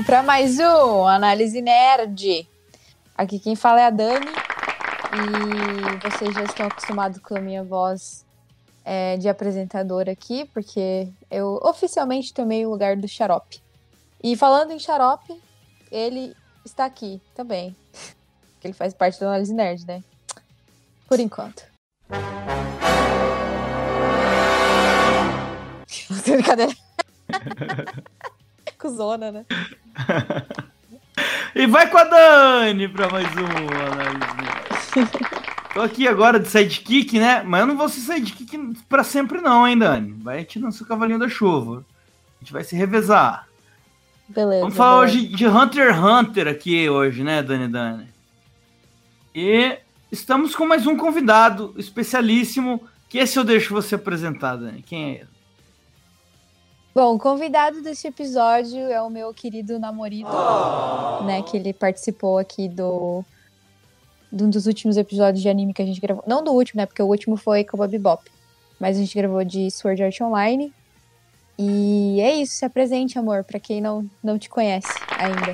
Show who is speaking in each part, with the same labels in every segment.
Speaker 1: comigo para mais um Análise Nerd. Aqui quem fala é a Dani. E vocês já estão acostumados com a minha voz é, de apresentadora aqui, porque eu oficialmente tomei o lugar do Xarope. E falando em Xarope, ele está aqui também. Ele faz parte do Análise Nerd, né? Por enquanto. Brincadeira. Cusona, né?
Speaker 2: E vai com a Dani pra mais um análise. Tô aqui agora de sidekick, né? Mas eu não vou ser sidekick pra sempre, não, hein, Dani? Vai tirando seu cavalinho da chuva. A gente vai se revezar.
Speaker 1: Beleza.
Speaker 2: Vamos falar
Speaker 1: beleza.
Speaker 2: hoje de Hunter x Hunter aqui hoje, né, Dani Dani? E estamos com mais um convidado especialíssimo, que esse eu deixo você apresentar, Dani. Quem é ele?
Speaker 1: Bom, o convidado deste episódio é o meu querido namorado, né? Que ele participou aqui do de um dos últimos episódios de anime que a gente gravou. Não do último, né? Porque o último foi Cowboy Bebop. Mas a gente gravou de Sword Art Online. E é isso, se apresente, amor, pra quem não, não te conhece ainda.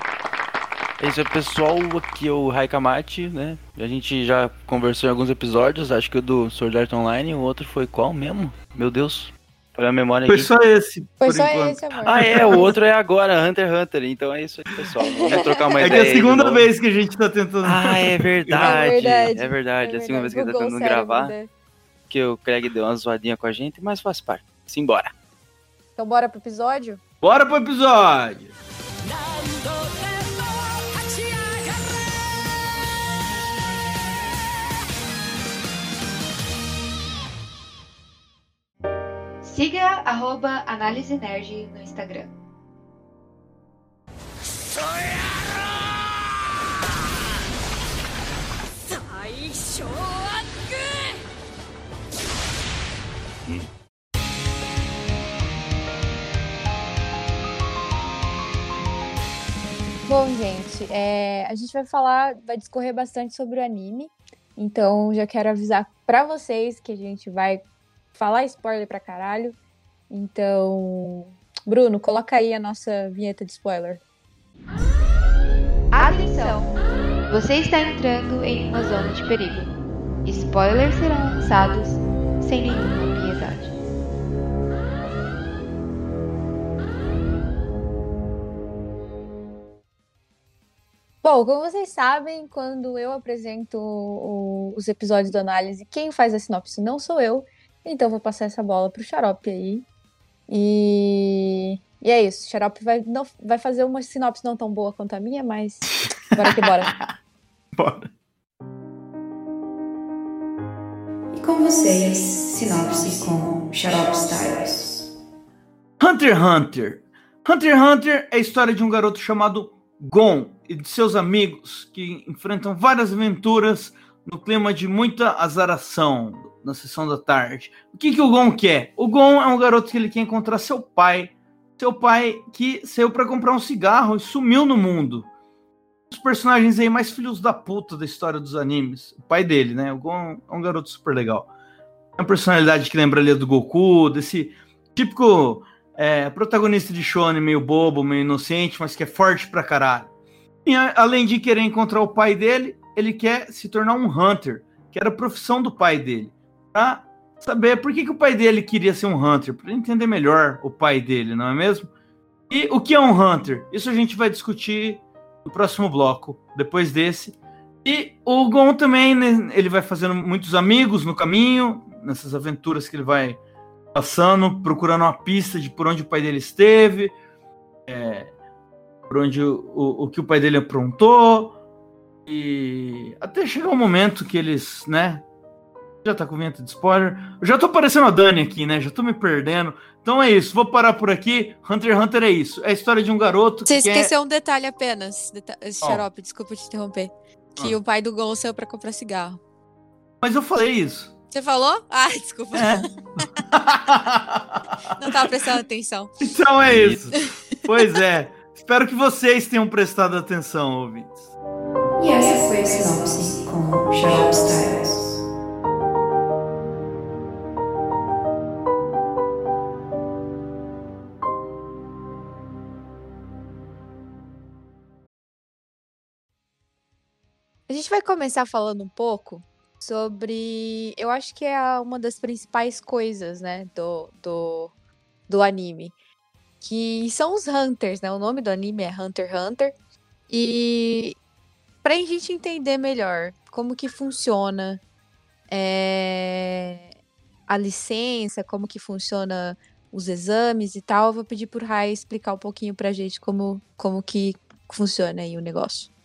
Speaker 3: É isso aí, pessoal. Aqui é o Raikamachi, né? A gente já conversou em alguns episódios. Acho que o do Sword Art Online. O outro foi qual mesmo? Meu Deus. Olha a memória
Speaker 2: Foi
Speaker 3: aqui.
Speaker 2: só esse.
Speaker 1: Foi só
Speaker 2: enquanto.
Speaker 1: esse, amor.
Speaker 3: Ah, é. O outro é agora, Hunter x Hunter. Então é isso aí, pessoal. Vamos trocar uma
Speaker 2: É que
Speaker 3: ideia.
Speaker 2: é a
Speaker 3: aí de
Speaker 2: segunda vez que a gente tá tentando.
Speaker 3: Ah, é verdade.
Speaker 1: É verdade.
Speaker 3: É verdade. É a segunda vez que ele tá
Speaker 1: Bugou o
Speaker 3: tentando gravar.
Speaker 1: né?
Speaker 3: Que o Craig deu uma zoadinha com a gente, mas faz parte. Simbora.
Speaker 1: Então bora pro episódio?
Speaker 2: Bora pro episódio!
Speaker 4: Siga arroba Análise Nerd no Instagram.
Speaker 1: Bom, gente, é, a gente vai falar, vai discorrer bastante sobre o anime. Então, já quero avisar para vocês que a gente vai falar spoiler pra caralho. Então, Bruno, coloca aí a nossa vinheta de spoiler.
Speaker 4: Atenção! Você está entrando em uma zona de perigo. Spoilers serão lançados sem nenhuma piedade.
Speaker 1: Bom, como vocês sabem, quando eu apresento os episódios do análise, quem faz a sinopse não sou eu. Então, vou passar essa bola pro Xarope aí. E, e é isso. O Xarope vai, não, vai fazer uma sinopse não tão boa quanto a minha, mas bora que bora.
Speaker 2: Bora.
Speaker 5: E com vocês, sinopse com Xarope Styles.
Speaker 2: Hunter x Hunter. Hunter x Hunter é a história de um garoto chamado Gon e de seus amigos que enfrentam várias aventuras no clima de muita azaração na sessão da tarde. O que, que o Gon quer? O Gon é um garoto que ele quer encontrar seu pai. Seu pai que saiu para comprar um cigarro e sumiu no mundo. Os personagens aí mais filhos da puta da história dos animes. O pai dele, né? O Gon é um garoto super legal. É uma personalidade que lembra ali do Goku, desse típico é, protagonista de shonen meio bobo, meio inocente, mas que é forte pra caralho. E além de querer encontrar o pai dele, ele quer se tornar um hunter, que era a profissão do pai dele. Pra saber por que, que o pai dele queria ser um hunter, pra entender melhor o pai dele, não é mesmo? E o que é um hunter? Isso a gente vai discutir no próximo bloco, depois desse. E o Gon também, né, ele vai fazendo muitos amigos no caminho, nessas aventuras que ele vai passando, procurando uma pista de por onde o pai dele esteve, é, por onde o, o, o que o pai dele aprontou, e até chegar o momento que eles, né? Já tá com vento de spoiler. Eu já tô parecendo a Dani aqui, né? Já tô me perdendo. Então é isso, vou parar por aqui. Hunter x Hunter é isso. É a história de um garoto
Speaker 1: Você
Speaker 2: que quer-
Speaker 1: esqueceu um detalhe apenas, deta. Xarope, desculpa te interromper. Que
Speaker 2: Ah.
Speaker 1: o pai do Gon saiu pra comprar cigarro.
Speaker 2: Mas eu falei isso.
Speaker 1: Você falou? Ai, desculpa.
Speaker 2: É.
Speaker 1: Não tava prestando atenção.
Speaker 2: então é isso. Pois é. Espero que vocês tenham prestado atenção, ouvintes.
Speaker 5: E essa foi a sinopse com Xarope Styles.
Speaker 1: A gente vai começar falando um pouco sobre. Eu acho que é uma das principais coisas, né, do, do, do anime. Que são os Hunters, né? O nome do anime é Hunter x Hunter. E pra gente entender melhor como que funciona é, a licença, como que funciona os exames e tal, eu vou pedir pro Rai explicar um pouquinho pra gente como, como que funciona aí o negócio.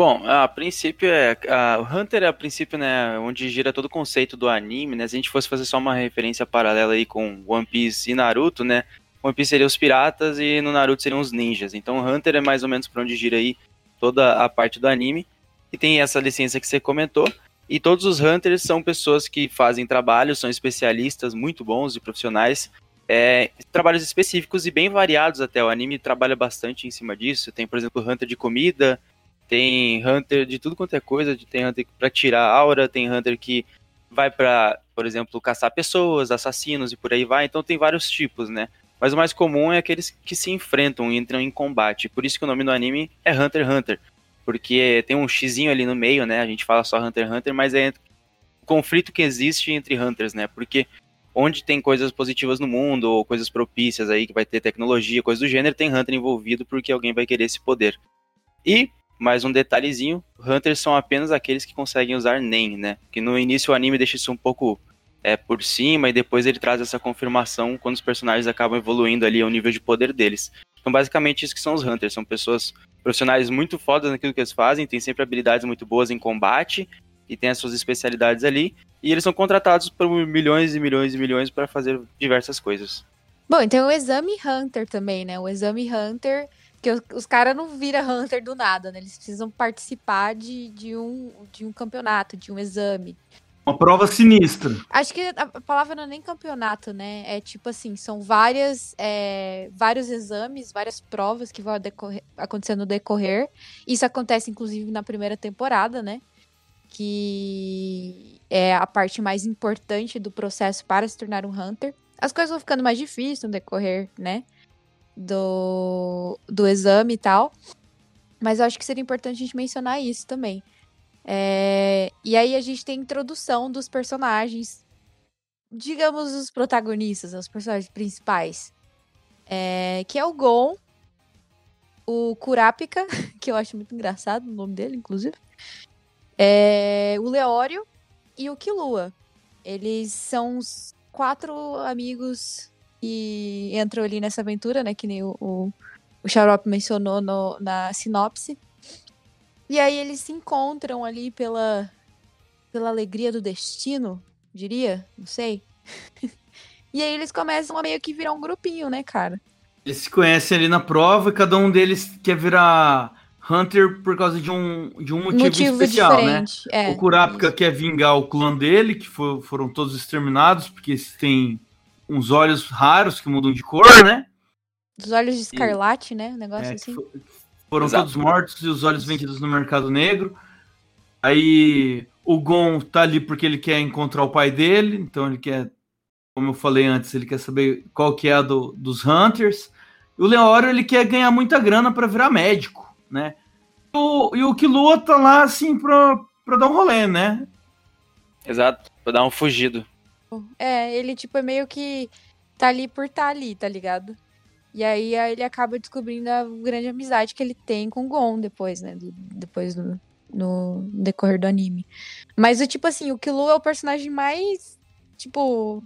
Speaker 3: Bom, a princípio é. O Hunter é a princípio, né? Onde gira todo o conceito do anime, né? Se a gente fosse fazer só uma referência paralela aí com One Piece e Naruto, né? One Piece seria os piratas e no Naruto seriam os ninjas. Então Hunter é mais ou menos pra onde gira aí toda a parte do anime. E tem essa licença que você comentou. E todos os Hunters são pessoas que fazem trabalho, são especialistas muito bons e profissionais. É, trabalhos específicos e bem variados até. O anime trabalha bastante em cima disso. Tem, por exemplo, Hunter de comida, tem Hunter de tudo quanto é coisa, tem Hunter para tirar aura, tem Hunter que vai para, por exemplo, caçar pessoas, assassinos e por aí vai. Então tem vários tipos, né? Mas o mais comum é aqueles que se enfrentam e entram em combate. Por isso que o nome do anime é Hunter x Hunter. Porque tem um xizinho ali no meio, né? A gente fala só Hunter x Hunter, mas é o conflito que existe entre Hunters, né? Porque onde tem coisas positivas no mundo, ou coisas propícias aí, que vai ter tecnologia, coisa do gênero, tem Hunter envolvido porque alguém vai querer esse poder. E mais um detalhezinho, Hunters são apenas aqueles que conseguem usar NEM, né? Que no início o anime deixa isso um pouco é, por cima e depois ele traz essa confirmação quando os personagens acabam evoluindo ali ao nível de poder deles. Então basicamente isso que são os Hunters, são pessoas profissionais muito fodas naquilo que eles fazem, têm sempre habilidades muito boas em combate e têm as suas especialidades ali, e eles são contratados por milhões e milhões e milhões para fazer diversas coisas.
Speaker 1: Bom, então o Exame Hunter também, né? O Exame Hunter porque os, os caras não viram Hunter do nada, né? Eles precisam participar de, de, um, de um campeonato, de um exame.
Speaker 2: Uma prova sinistra.
Speaker 1: Acho que a palavra não é nem campeonato, né? É tipo assim, são várias, é, vários exames, várias provas que vão decorrer, acontecer no decorrer. Isso acontece, inclusive, na primeira temporada, né? Que é a parte mais importante do processo para se tornar um Hunter. As coisas vão ficando mais difíceis no decorrer, né? Do, do exame e tal. Mas eu acho que seria importante a gente mencionar isso também. É, e aí a gente tem a introdução dos personagens, digamos, os protagonistas, os personagens principais. É, que é o Gon, o Kurapika, que eu acho muito engraçado o nome dele, inclusive. É, o Leório e o Killua. Eles são os quatro amigos e entram ali nessa aventura, né? Que nem o, o, o Xarope mencionou no, na sinopse. E aí eles se encontram ali pela, pela alegria do destino, diria, não sei. e aí eles começam a meio que virar um grupinho, né, cara?
Speaker 2: Eles se conhecem ali na prova e cada um deles quer virar Hunter por causa de um, de um motivo, motivo especial, né? diferente. né? É, o Kurapika isso. quer vingar o clã dele, que for, foram todos exterminados, porque eles têm uns olhos raros que mudam de cor, né?
Speaker 1: Os olhos de escarlate, e, né? Um negócio é, assim.
Speaker 2: Foram Exato. todos mortos e os olhos vendidos no mercado negro. Aí o Gon tá ali porque ele quer encontrar o pai dele, então ele quer, como eu falei antes, ele quer saber qual que é a do, dos Hunters. E o Leório ele quer ganhar muita grana para virar médico, né? O, e o Killua tá lá assim pra, pra dar um rolê, né?
Speaker 3: Exato, pra dar um fugido.
Speaker 1: É, ele, tipo, é meio que tá ali por tá ali, tá ligado? E aí, ele acaba descobrindo a grande amizade que ele tem com o Gon depois, né? Depois do, no decorrer do anime. Mas o tipo assim, o Killua é o personagem mais, tipo.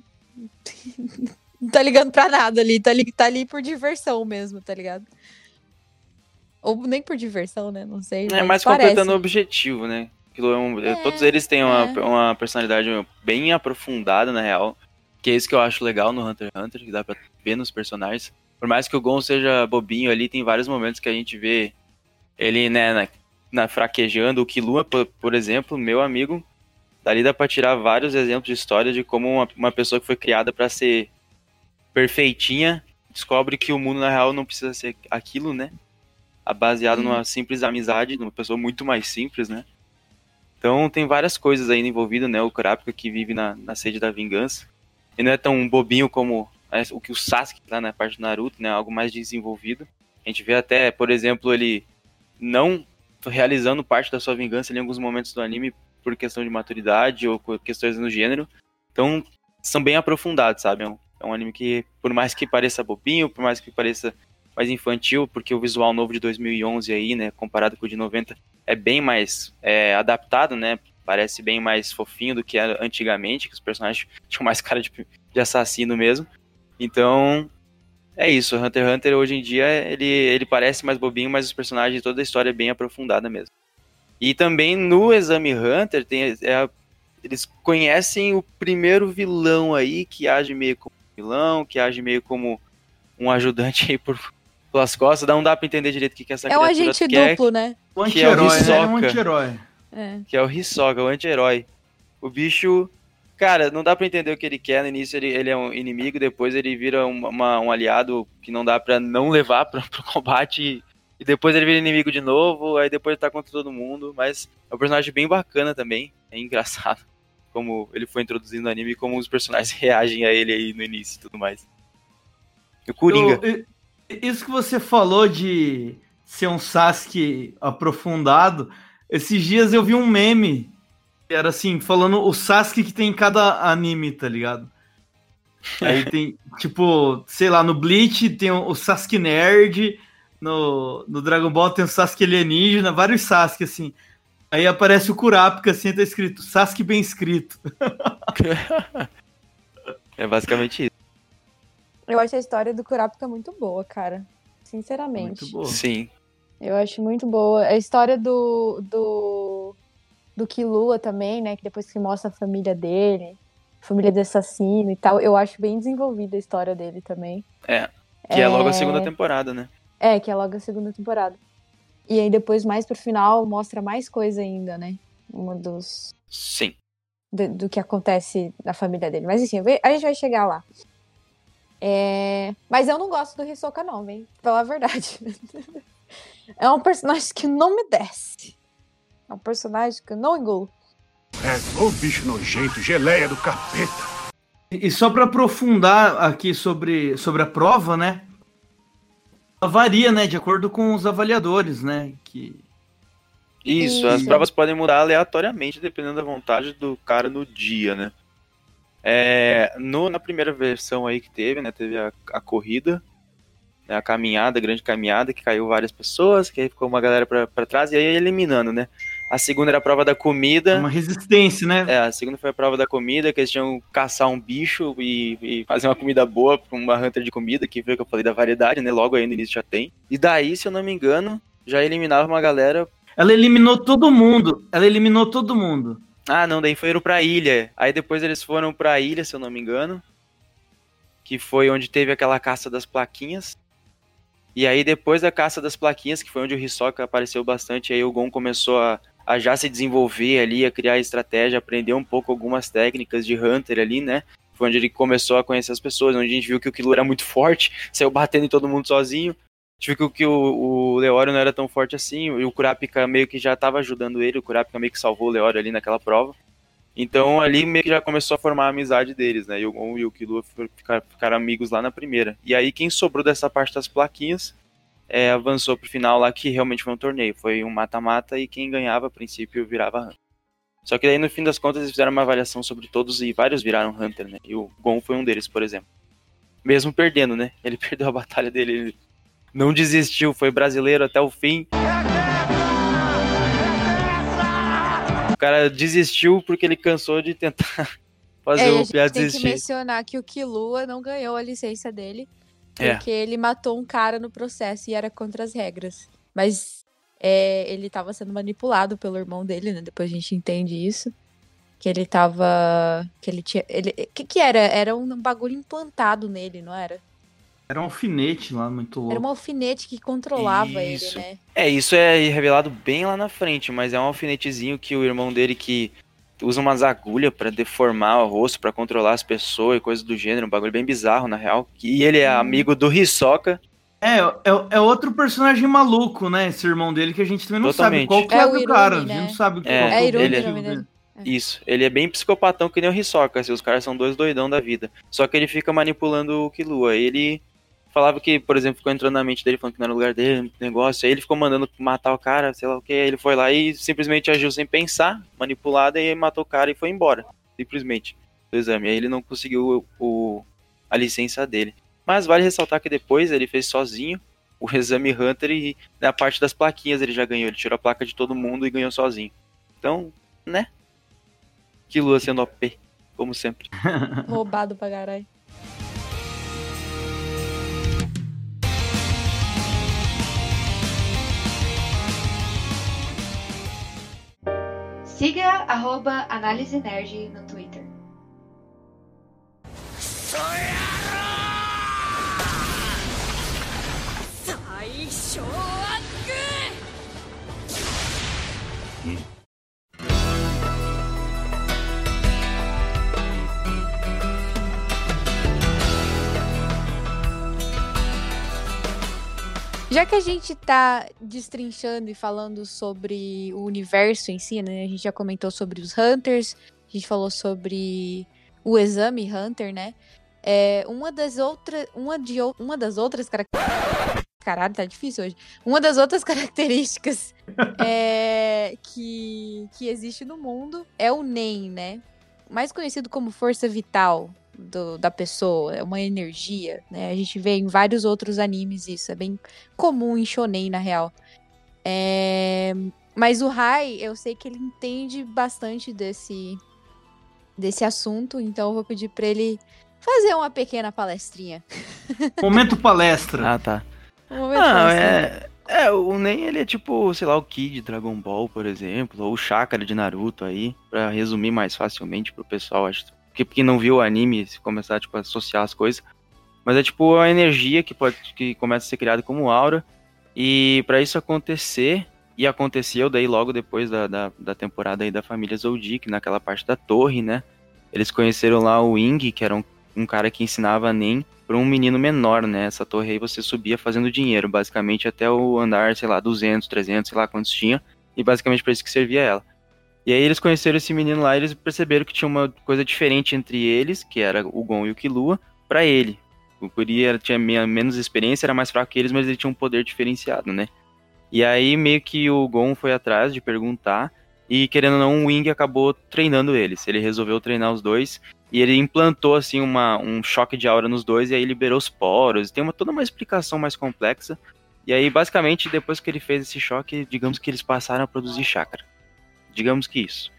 Speaker 1: tá ligando pra nada ali, tá ali, tá ali por diversão mesmo, tá ligado? Ou nem por diversão, né? Não sei.
Speaker 3: É mais parece. completando o objetivo, né? É um, é, todos eles têm uma, é. uma personalidade bem aprofundada, na real. Que é isso que eu acho legal no Hunter x Hunter, que dá pra ver nos personagens. Por mais que o Gon seja bobinho ali, tem vários momentos que a gente vê ele, né, na, na fraquejando. O Killua, por, por, exemplo, meu amigo, dali dá pra tirar vários exemplos de história de como uma, uma pessoa que foi criada para ser perfeitinha, descobre que o mundo, na real, não precisa ser aquilo, né? Baseado numa simples amizade, numa pessoa muito mais simples, né? Então tem várias coisas ainda envolvidas, né? O Kurapika que vive na, na sede da vingança. E não é tão bobinho como é, o que o Sasuke tá na parte do Naruto, né? Algo mais desenvolvido. A gente vê até, por exemplo, ele não realizando parte da sua vingança em alguns momentos do anime por questão de maturidade ou questões no gênero. Então, são bem aprofundados, sabe? É um, é um anime que, por mais que pareça bobinho, por mais que pareça mais infantil, porque o visual novo de 2011 aí, né, comparado com o de 90, é bem mais é, adaptado, né? Parece bem mais fofinho do que era antigamente, que os personagens tinham mais cara de, de assassino mesmo. Então, é isso. Hunter x Hunter hoje em dia ele, ele parece mais bobinho, mas os personagens, toda a história é bem aprofundada mesmo. E também no Exame Hunter tem é, eles conhecem o primeiro vilão aí que age meio como vilão, que age meio como um ajudante aí por pelas costas, não dá pra entender direito o que, que essa
Speaker 1: é um agente
Speaker 3: quer,
Speaker 1: duplo, né?
Speaker 2: O
Speaker 3: é o
Speaker 2: anti-herói, né? É um anti-herói.
Speaker 1: É.
Speaker 3: que é o Hisoka, o anti-herói. O bicho, cara, não dá pra entender o que ele quer. No início ele, ele é um inimigo, depois ele vira um, uma- um aliado que não dá pra não levar pra, pro combate. E, depois ele vira inimigo de novo, aí depois ele tá contra todo mundo. Mas é um personagem bem bacana também. É engraçado como ele foi introduzido no anime e como os personagens reagem a ele aí no início e tudo mais. O Coringa.
Speaker 2: Eu- eu- isso que você falou de ser um Sasuke aprofundado, esses dias eu vi um meme que era assim, falando o Sasuke que tem em cada anime, tá ligado? Aí tem, tipo, sei lá, no Bleach tem o o Sasuke Nerd, no, no Dragon Ball tem o Sasuke Alienígena, vários Sasuke, assim. Aí aparece o Kurapika, assim, tá escrito Sasuke bem escrito.
Speaker 3: É basicamente isso.
Speaker 1: Eu acho a história do Kurapika muito boa, cara. Sinceramente.
Speaker 2: Muito boa.
Speaker 3: Sim.
Speaker 1: Eu acho muito boa. A história do, do, do Killua também, né? Que depois que mostra a família dele, família de assassino e tal, eu acho bem desenvolvida a história dele também.
Speaker 3: É. Que é logo a segunda temporada, né?
Speaker 1: É, que é logo a segunda temporada. E aí depois, mais pro final, mostra mais coisa ainda, né? Uma dos.
Speaker 3: Sim.
Speaker 1: do, do que acontece na família dele. Mas enfim, a gente vai chegar lá. É, Mas eu não gosto do Hisoka, não, vem. Pela a verdade. É um personagem que não me desce. É um personagem que eu não engulo.
Speaker 6: É, ô bicho nojento, geleia do capeta.
Speaker 2: E só para aprofundar aqui sobre, sobre a prova, né? Ela varia, né, de acordo com os avaliadores, né? Que
Speaker 3: Isso, as
Speaker 1: Isso.
Speaker 3: provas podem mudar aleatoriamente dependendo da vontade do cara no dia, né? É, no, na primeira versão aí que teve, né? Teve a, a corrida, né, a caminhada, a grande caminhada, que caiu várias pessoas, que aí ficou uma galera pra, pra trás e aí eliminando, né? A segunda era a prova da comida.
Speaker 2: uma resistência, né?
Speaker 3: É, a segunda foi a prova da comida, que eles tinham que caçar um bicho e, e fazer uma comida boa pra uma hunter de comida, que foi o que eu falei da variedade, né? Logo aí no início já tem. E daí, se eu não me engano, já eliminava uma galera.
Speaker 2: Ela eliminou todo mundo. Ela eliminou todo mundo.
Speaker 3: Ah, não, daí foram pra ilha. Aí depois eles foram pra ilha, se eu não me engano. Que foi onde teve aquela caça das plaquinhas. E aí depois da caça das plaquinhas, que foi onde o Hisoka apareceu bastante, aí o Gon começou a, a já se desenvolver ali, a criar estratégia, aprender um pouco algumas técnicas de Hunter ali, né? Foi onde ele começou a conhecer as pessoas, onde a gente viu que o Killua era muito forte, saiu batendo em todo mundo sozinho. Gente viu que o, o Leório não era tão forte assim, e o Kurapika meio que já estava ajudando ele, o Kurapika meio que salvou o Leório ali naquela prova. Então ali meio que já começou a formar a amizade deles, né? E o Gon e o Killua foram- ficar- ficaram amigos lá na primeira. E aí quem sobrou dessa parte das plaquinhas é, avançou pro final lá, que realmente foi um torneio. Foi um mata-mata e quem ganhava, a princípio, virava Hunter. Só que daí, no fim das contas, eles fizeram uma avaliação sobre todos e vários viraram Hunter, né? E o Gon foi um deles, por exemplo. Mesmo perdendo, né? Ele perdeu a batalha dele, ele não desistiu, foi brasileiro até o fim. O cara desistiu porque ele cansou de tentar fazer
Speaker 1: É,
Speaker 3: o Piá
Speaker 1: tem que
Speaker 3: desistir.
Speaker 1: mencionar que o Killua não ganhou a licença dele
Speaker 3: É.
Speaker 1: porque ele matou um cara no processo e era contra as regras. Mas é, ele tava sendo manipulado pelo irmão dele, né? Depois a gente entende isso. Que ele tava. Que ele tinha. Ele, que que era? Era um bagulho implantado nele, não era?
Speaker 2: Era um alfinete lá, muito louco.
Speaker 1: Era um alfinete que controlava
Speaker 3: Isso.
Speaker 1: ele, né?
Speaker 3: É, isso é revelado bem lá na frente, mas é um alfinetezinho que o irmão dele que usa umas agulhas pra deformar o rosto, pra controlar as pessoas e coisas do gênero. Um bagulho bem bizarro, na real. E ele é amigo do Hisoka.
Speaker 2: É, é, é outro personagem maluco, né? Esse irmão dele, que a gente também não
Speaker 3: Totalmente.
Speaker 2: sabe qual que
Speaker 1: É
Speaker 2: é,
Speaker 1: o Irumi,
Speaker 2: cara. A
Speaker 1: né?
Speaker 2: gente não sabe
Speaker 3: É,
Speaker 2: qual que
Speaker 1: É Irumi
Speaker 2: o
Speaker 3: ele é-
Speaker 1: o nome
Speaker 2: objetivo
Speaker 1: dele.
Speaker 3: Isso. Ele é bem psicopatão que nem o Hisoka, assim, os caras são dois doidão da vida. Só que ele fica manipulando o Killua. Ele falava que, por exemplo, ficou entrando na mente dele, falando que não era o lugar dele, negócio. Aí ele ficou mandando matar o cara, sei lá o que. Aí ele foi lá e simplesmente agiu sem pensar, manipulado, e matou o cara e foi embora. Simplesmente. Do exame. Aí ele não conseguiu o, o- a licença dele. Mas vale ressaltar que depois ele fez sozinho o exame Hunter e na parte das plaquinhas ele já ganhou. Ele tirou a placa de todo mundo e ganhou sozinho. Então, né? Killua sendo OP, como sempre.
Speaker 1: Roubado pra caralho.
Speaker 4: Siga arroba Análise Nerd no Twitter.
Speaker 1: Já que a gente tá destrinchando e falando sobre o universo em si, né? A gente já comentou sobre os Hunters, a gente falou sobre o exame Hunter, né? É, uma das outras. Uma, de, uma das outras características. Caralho, tá difícil hoje. Uma das outras características é, que, que existe no mundo é o NEM, né? Mais conhecido como força vital do- da pessoa, é uma energia, né? A gente vê em vários outros animes isso, é bem comum em shonen, na real. É, Mas o Rai, eu sei que ele entende bastante desse, desse assunto, então eu vou pedir pra ele fazer uma pequena palestrinha.
Speaker 2: Momento palestra.
Speaker 3: Ah, tá.
Speaker 1: Um momento
Speaker 3: Não,
Speaker 1: palestrinha.
Speaker 3: é. É, o Nen, ele é tipo, sei lá, o Ki de Dragon Ball, por exemplo, ou o Chakra de Naruto aí, pra resumir mais facilmente pro pessoal, acho. Porque, porque não viu o anime, se começar, tipo, a associar as coisas. Mas é tipo a energia que pode que começa a ser criada como aura. E pra isso acontecer, e aconteceu daí logo depois da, da, da temporada aí da família Zoldyck, naquela parte da torre, né? Eles conheceram lá o Ing, que era um, um cara que ensinava a Nen para um menino menor, né? Essa torre aí você subia fazendo dinheiro, basicamente até o andar, sei lá, 200, 300, sei lá quantos tinha, e basicamente para isso que servia ela. E aí eles conheceram esse menino lá e eles perceberam que tinha uma coisa diferente entre eles, que era o Gon e o Killua, para ele. O Kuri tinha me- menos experiência, era mais fraco que eles, mas ele tinha um poder diferenciado, né? E aí meio que o Gon foi atrás de perguntar, e querendo ou não, o Wing acabou treinando eles. Ele resolveu treinar os dois, e ele implantou assim uma, um choque de aura nos dois, e aí liberou os poros. Tem uma, toda uma explicação mais complexa. E aí, basicamente, depois que ele fez esse choque, digamos que eles passaram a produzir chakra. Digamos que isso.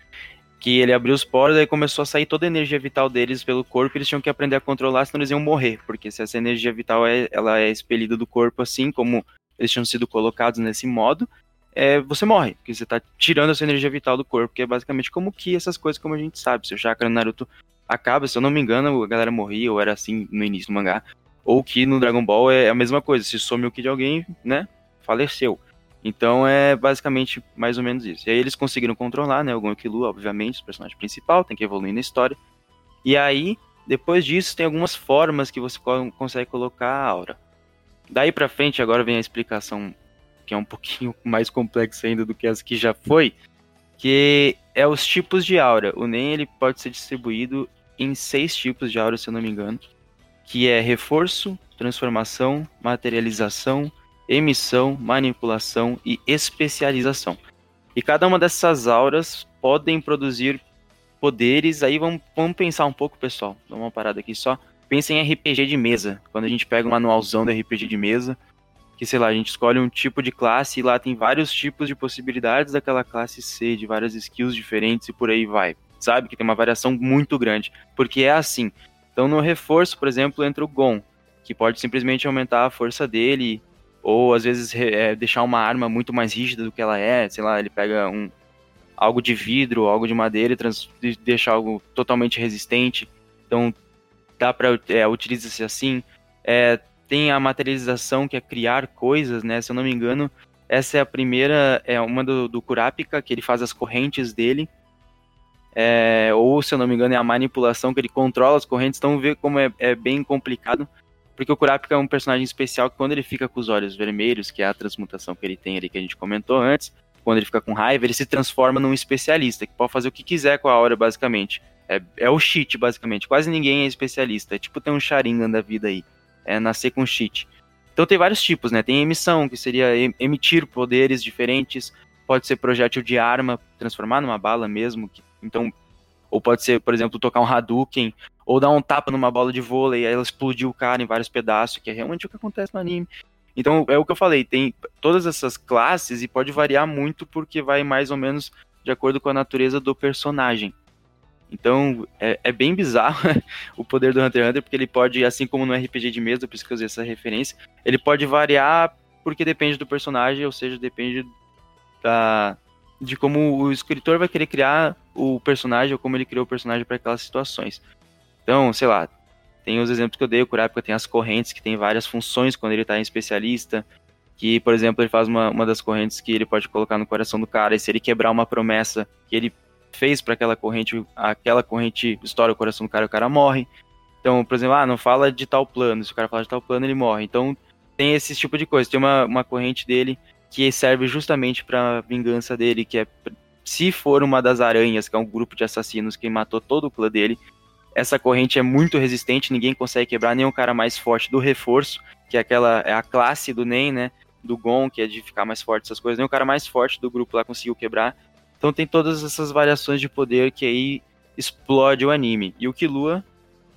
Speaker 3: Que ele abriu os poros, aí começou a sair toda a energia vital deles pelo corpo, e eles tinham que aprender a controlar, senão eles iam morrer. Porque se essa energia vital é, ela é expelida do corpo assim, como eles tinham sido colocados nesse modo, é, você morre, porque você tá tirando essa energia vital do corpo, que é basicamente como que essas coisas, como a gente sabe. Seu chakra no Naruto acaba, se eu não me engano, a galera morria, ou era assim no início do mangá. Ou que no Dragon Ball é a mesma coisa, se some o ki de alguém, né, faleceu. Então é basicamente mais ou menos isso. E aí eles conseguiram controlar, né, o Gon Killua, obviamente, o personagem principal, tem que evoluir na história. E aí, depois disso, tem algumas formas que você co- consegue colocar a aura. Daí pra frente, agora vem a explicação que é um pouquinho mais complexa ainda do que as que já foi, que é os tipos de aura. O NEM ele pode ser distribuído em seis tipos de aura, se eu não me engano, que é reforço, transformação, materialização, emissão, manipulação e especialização. E cada uma dessas auras podem produzir poderes. Aí vamos, vamos pensar um pouco, pessoal. Dá uma parada aqui só. Pensa em RPG de mesa. Quando a gente pega um manualzão do RPG de mesa, que sei lá, a gente escolhe um tipo de classe e lá tem vários tipos de possibilidades daquela classe C, de várias skills diferentes e por aí vai. Sabe? Que tem uma variação muito grande. Porque é assim. Então no reforço, por exemplo, entra o Gon, que pode simplesmente aumentar a força dele, ou às vezes é, deixar uma arma muito mais rígida do que ela é, sei lá, ele pega um algo de vidro, algo de madeira e trans, de- deixa algo totalmente resistente. Então dá para é, utiliza-se assim. É, tem a materialização que é criar coisas, né? Se eu não me engano, essa é a primeira, é uma do, do Kurapika, que ele faz as correntes dele. é, ou se eu não me engano é a manipulação que ele controla as correntes, então vê como é, é bem complicado, porque o Kurapika é um personagem especial que quando ele fica com os olhos vermelhos, que é a transmutação que ele tem ali que a gente comentou antes, quando ele fica com raiva, ele se transforma num especialista, que pode fazer o que quiser com a aura, basicamente. É, é o cheat, basicamente. Quase ninguém é especialista. É tipo ter um Sharingan da vida aí. É nascer com cheat. Então tem vários tipos, né? Tem emissão, que seria emitir poderes diferentes. Pode ser projétil de arma, transformar numa bala mesmo. Então, ou pode ser, por exemplo, tocar um Hadouken, ou dar um tapa numa bola de vôlei, e ela explodir o cara em vários pedaços, que é realmente o que acontece no anime. Então, é o que eu falei, tem todas essas classes e pode variar muito porque vai mais ou menos de acordo com a natureza do personagem. Então, é, é bem bizarro o poder do Hunter x Hunter, porque ele pode, assim como no RPG de mesa, por isso que eu usei essa referência, ele pode variar porque depende do personagem, ou seja, depende da, de como o escritor vai querer criar o personagem ou como ele criou o personagem para aquelas situações. Então, sei lá, tem os exemplos que eu dei, o Kurapika tem as correntes que tem várias funções quando ele está em especialista, que, por exemplo, ele faz uma, uma das correntes que ele pode colocar no coração do cara, e se ele quebrar uma promessa que ele fez para aquela corrente, aquela corrente estoura o coração do cara, o cara morre. Então, por exemplo, ah, não fala de tal plano, se o cara fala de tal plano, ele morre. Então, tem esse tipo de coisa. Tem uma, uma corrente dele que serve justamente para vingança dele, que é se for uma das aranhas, que é um grupo de assassinos que matou todo o clã dele, essa corrente é muito resistente, ninguém consegue quebrar, nem o cara mais forte do reforço, que é aquela é a classe do Nen, né? Do Gon, que é de ficar mais forte essas coisas, nem o cara mais forte do grupo lá conseguiu quebrar. Então tem todas essas variações de poder que aí explode o anime. E o Killua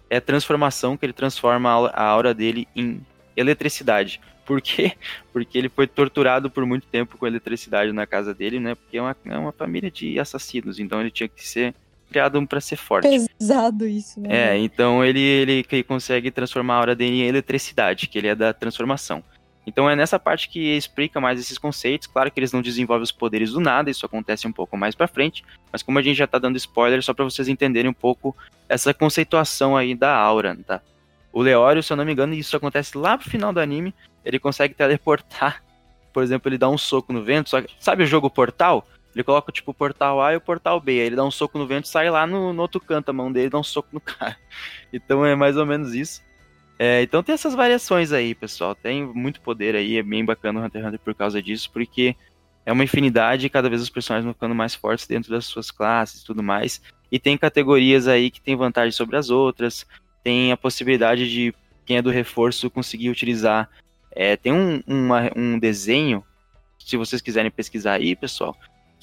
Speaker 3: é transformação, que ele transforma a aura dele em eletricidade. Por quê? Porque ele foi torturado por muito tempo com eletricidade na casa dele, né? Porque é uma, é uma família de assassinos, então ele tinha que ser criado para ser forte.
Speaker 1: Pesado isso, né?
Speaker 3: É, então ele, ele consegue transformar a aura dele em eletricidade, que ele é da transformação. Então é nessa parte que explica mais esses conceitos. Claro que eles não desenvolvem os poderes do nada, isso acontece um pouco mais para frente, mas como a gente já tá dando spoiler, só para vocês entenderem um pouco essa conceituação aí da aura, tá? O Leório, se eu não me engano, isso acontece lá pro final do anime, ele consegue teleportar. Por exemplo, ele dá um soco no vento, só que, sabe o jogo Portal? Ele coloca, tipo, o portal A e o portal B. Aí ele dá um soco no vento e sai lá no, no outro canto, a mão dele dá um soco no cara. Então é mais ou menos isso. É, então tem essas variações aí, pessoal. Tem muito poder aí, é bem bacana o Hunter x Hunter por causa disso, porque é uma infinidade e cada vez os personagens vão ficando mais fortes dentro das suas classes e tudo mais. E tem categorias aí que tem vantagem sobre as outras. Tem a possibilidade de quem é do reforço conseguir utilizar. É, tem um, uma, um desenho, se vocês quiserem pesquisar aí, pessoal,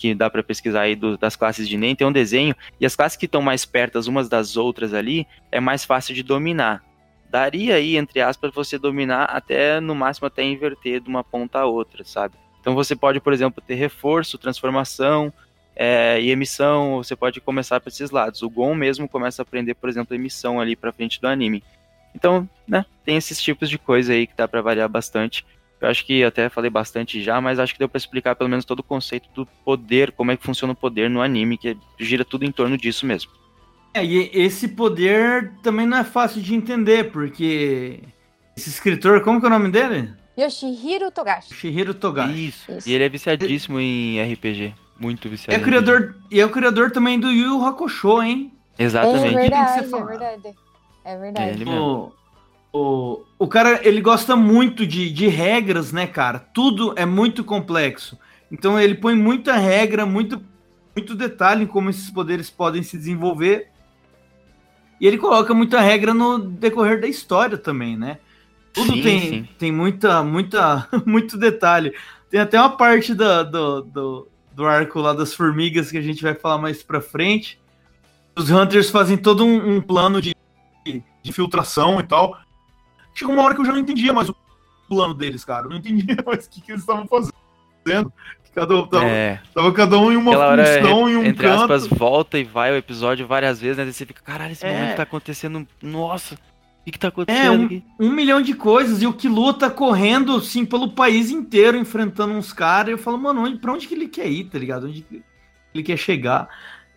Speaker 3: que dá para pesquisar aí do, das classes de NEM, tem um desenho, e as classes que estão mais perto umas das outras ali, é mais fácil de dominar. Daria aí, entre aspas, você dominar até, no máximo, até inverter de uma ponta a outra, sabe? Então você pode, por exemplo, ter reforço, transformação é, e emissão, você pode começar para esses lados. O Gon mesmo começa a aprender, por exemplo, emissão ali para frente do anime. Então, né, tem esses tipos de coisa aí que dá para variar bastante. Eu acho que até falei bastante já, mas acho que deu para explicar pelo menos todo o conceito do poder, como é que funciona o poder no anime, que gira tudo em torno disso mesmo.
Speaker 2: É, e esse poder também não é fácil de entender, porque esse escritor, como que é o nome dele?
Speaker 1: Yoshihiro Togashi.
Speaker 2: Yoshihiro Togashi.
Speaker 3: Isso. Isso. E ele é viciadíssimo em RPG. Muito viciado.
Speaker 2: É criador, e é o criador também do Yu Hakusho, hein?
Speaker 3: Exatamente.
Speaker 1: É verdade, é verdade. É verdade.
Speaker 3: É ele mesmo.
Speaker 2: O, o cara, ele gosta muito de, de regras, né, cara? Tudo é muito complexo. Então ele põe muita regra, muito, muito detalhe em como esses poderes podem se desenvolver. E ele coloca muita regra no decorrer da história também, né? Tudo
Speaker 3: Sim,
Speaker 2: tem,
Speaker 3: sim.
Speaker 2: tem muita, muita, muito detalhe. Tem até uma parte do, do, do, do arco lá das formigas que a gente vai falar mais pra frente. Os Hunters fazem todo um, um plano de, de infiltração e tal. Chegou uma hora que eu já não entendia mais o plano deles, cara. Eu não entendia mais o que, que eles estavam fazendo. Cada um, tava,
Speaker 3: É.
Speaker 2: tava cada um em uma
Speaker 3: Aquela hora,
Speaker 2: função, em um
Speaker 3: entre
Speaker 2: canto.
Speaker 3: aspas, volta e vai o episódio várias vezes, né? Você fica, caralho, esse
Speaker 2: É.
Speaker 3: momento tá acontecendo. Nossa, o que, que tá
Speaker 2: É,
Speaker 3: acontecendo
Speaker 2: um,
Speaker 3: aqui?
Speaker 2: um milhão de coisas. E o Killua tá correndo, assim, pelo país inteiro, enfrentando uns caras. E eu falo, mano, onde, pra onde que ele quer ir, tá ligado? Onde que ele quer chegar?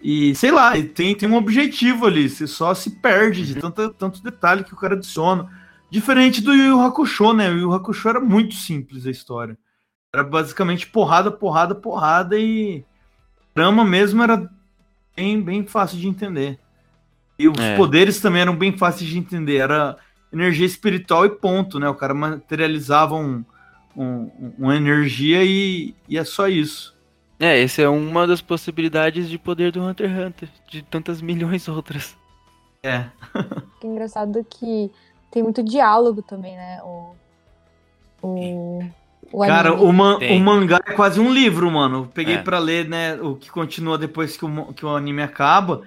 Speaker 2: E, sei lá, tem, tem um objetivo ali. Você só se perde
Speaker 3: Uhum.
Speaker 2: de tanta, tanto detalhe que o cara adiciona. Diferente do Yu Yu Hakusho, né? O Yu Yu Hakusho era muito simples a história. Era basicamente porrada, porrada, porrada e... Trama mesmo era bem, bem fácil de entender. E os
Speaker 3: É.
Speaker 2: poderes também eram bem fáceis de entender. Era energia espiritual e ponto, né? O cara materializava um, um- uma energia e, e é só isso.
Speaker 3: É, essa é uma das possibilidades de poder do Hunter x Hunter, de tantas milhões outras.
Speaker 2: É.
Speaker 1: Que engraçado que tem muito diálogo também, né? O. O. o
Speaker 2: Cara, o, man- o mangá é quase um livro, mano. Eu Peguei
Speaker 3: É.
Speaker 2: pra ler, né, o que continua depois que o, que o anime acaba.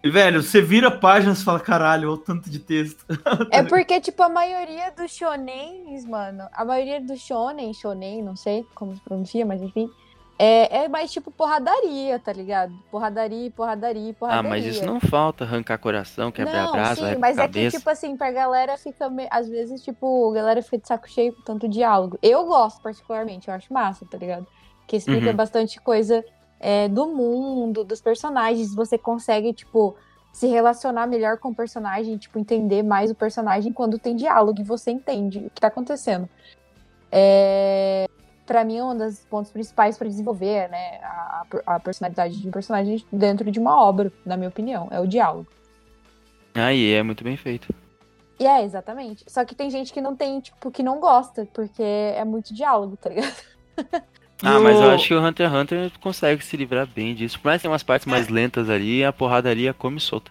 Speaker 2: E, velho, você vira páginas e fala, caralho, olha o tanto de texto.
Speaker 1: É porque, tipo, a maioria dos shonens, mano, a maioria dos shonen, shonen, não sei como se pronuncia, mas enfim, é, é mais tipo porradaria, tá ligado? Porradaria, porradaria,
Speaker 3: Ah,
Speaker 1: porradaria.
Speaker 3: mas isso não falta, arrancar coração, quebrar
Speaker 1: Não,
Speaker 3: braço,
Speaker 1: sim, mas é que, tipo assim, pra galera fica, me- às vezes, tipo, a galera fica de saco cheio com tanto diálogo. Eu gosto, particularmente, eu acho massa, tá ligado? Que explica
Speaker 3: Uhum.
Speaker 1: bastante coisa é, do mundo, dos personagens, você consegue, tipo, se relacionar melhor com o personagem, tipo, entender mais o personagem quando tem diálogo e você entende o que tá acontecendo. É... Pra mim, um dos pontos principais pra desenvolver, né, a, a personalidade de um personagem dentro de uma obra, na minha opinião, é o diálogo.
Speaker 3: Aí é muito bem feito.
Speaker 1: E é, exatamente. Só que tem gente que não tem, tipo, que não gosta, porque é muito diálogo, tá ligado?
Speaker 3: Ah, mas eu
Speaker 2: o-
Speaker 3: acho que o Hunter x Hunter consegue se livrar bem disso. Por mais que tenha umas partes mais lentas ali, a porradaria come solta.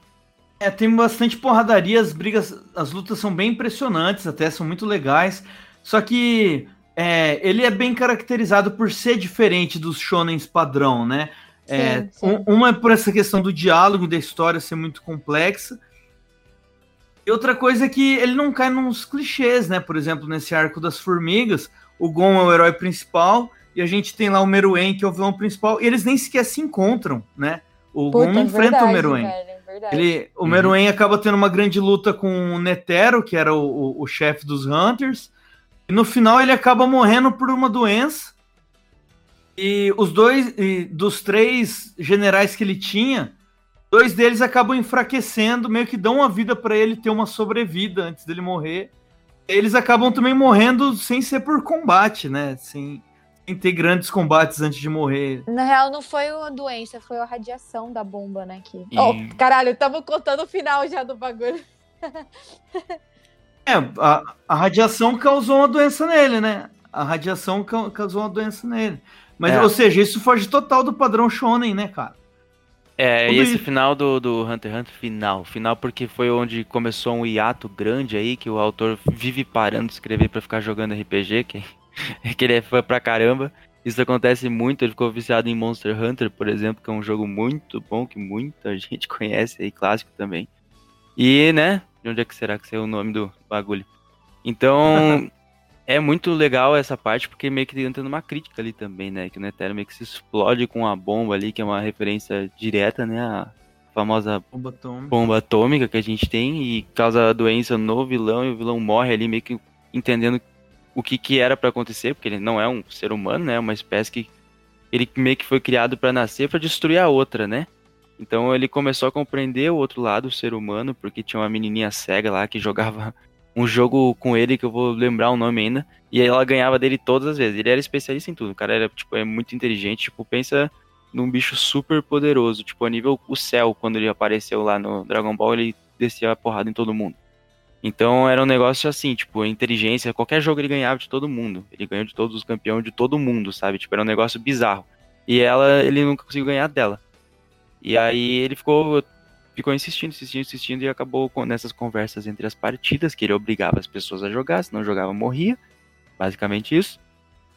Speaker 2: É, tem bastante porradaria, as brigas, as lutas são bem impressionantes, até são muito legais. Só que é, ele é bem caracterizado por ser diferente dos shonens padrão, né? É,
Speaker 1: Sim, sim.
Speaker 2: um- uma é por essa questão do diálogo, da história ser muito complexa. E outra coisa é que ele não cai nos clichês, né? Por exemplo, nesse arco das formigas, o Gon é o herói principal e a gente tem lá o Meruem, que é o vilão principal, e eles nem sequer se encontram, né? O
Speaker 1: Puta,
Speaker 2: Gon não
Speaker 1: é
Speaker 2: enfrenta
Speaker 1: verdade,
Speaker 2: o Meruem.
Speaker 1: velho, é.
Speaker 2: Ele, o
Speaker 3: Uhum.
Speaker 2: Meruem acaba tendo uma grande luta com o Netero, que era o, o, o chefe dos Hunters. E no final ele acaba morrendo por uma doença. E os dois, e dos três generais que ele tinha, dois deles acabam enfraquecendo, meio que dão uma vida pra ele ter uma sobrevida antes dele morrer. Eles acabam também morrendo sem ser por combate, né? Sem, sem ter grandes combates antes de morrer.
Speaker 1: Na real, não foi uma doença, foi a radiação da bomba, né? Que...
Speaker 3: E-
Speaker 1: Oh, caralho, estamos contando o final já do bagulho.
Speaker 2: É, a, a radiação causou uma doença nele, né? A radiação ca- causou uma doença nele. Mas,
Speaker 3: É.
Speaker 2: ou seja, isso foge total do padrão shonen, né, cara?
Speaker 3: É,
Speaker 2: Tudo
Speaker 3: e esse
Speaker 2: isso.
Speaker 3: final do, do Hunter x Hunter, final. Final porque foi onde começou um hiato grande aí, que o autor vive parando de escrever pra ficar jogando RPG, que, que ele é fã pra caramba. Isso acontece muito, ele ficou viciado em Monster Hunter, por exemplo, que é um jogo muito bom, que muita gente conhece aí, clássico também. E, né, de onde é que será que saiu o nome do bagulho? Então, é muito legal essa parte, porque meio que entra numa crítica ali também, né? Que o Netero meio que se explode com a bomba ali, que é uma referência direta, né? A famosa
Speaker 2: O batom.
Speaker 3: bomba atômica que a gente tem e causa a doença no vilão e o vilão morre ali meio que entendendo o que que era pra acontecer, porque ele não é um ser humano, né? É uma espécie que ele meio que foi criado pra nascer pra destruir a outra, né? Então ele começou a compreender o outro lado, o ser humano, porque tinha uma menininha cega lá que jogava um jogo com ele que eu vou lembrar o nome ainda, e ela ganhava dele todas as vezes. Ele era especialista em tudo, o cara era tipo é muito inteligente, tipo, pensa num bicho super poderoso, tipo, a nível o céu, quando ele apareceu lá no Dragon Ball, ele descia a porrada em todo mundo. Então era um negócio assim, tipo, inteligência, qualquer jogo ele ganhava de todo mundo. Ele ganhou de todos os campeões de todo mundo, sabe? Tipo, era um negócio bizarro. E ela, ele nunca conseguiu ganhar dela. E aí ele ficou ficou insistindo, insistindo, insistindo e acabou com, nessas conversas entre as partidas, que ele obrigava as pessoas a jogar, se não jogava morria, basicamente isso.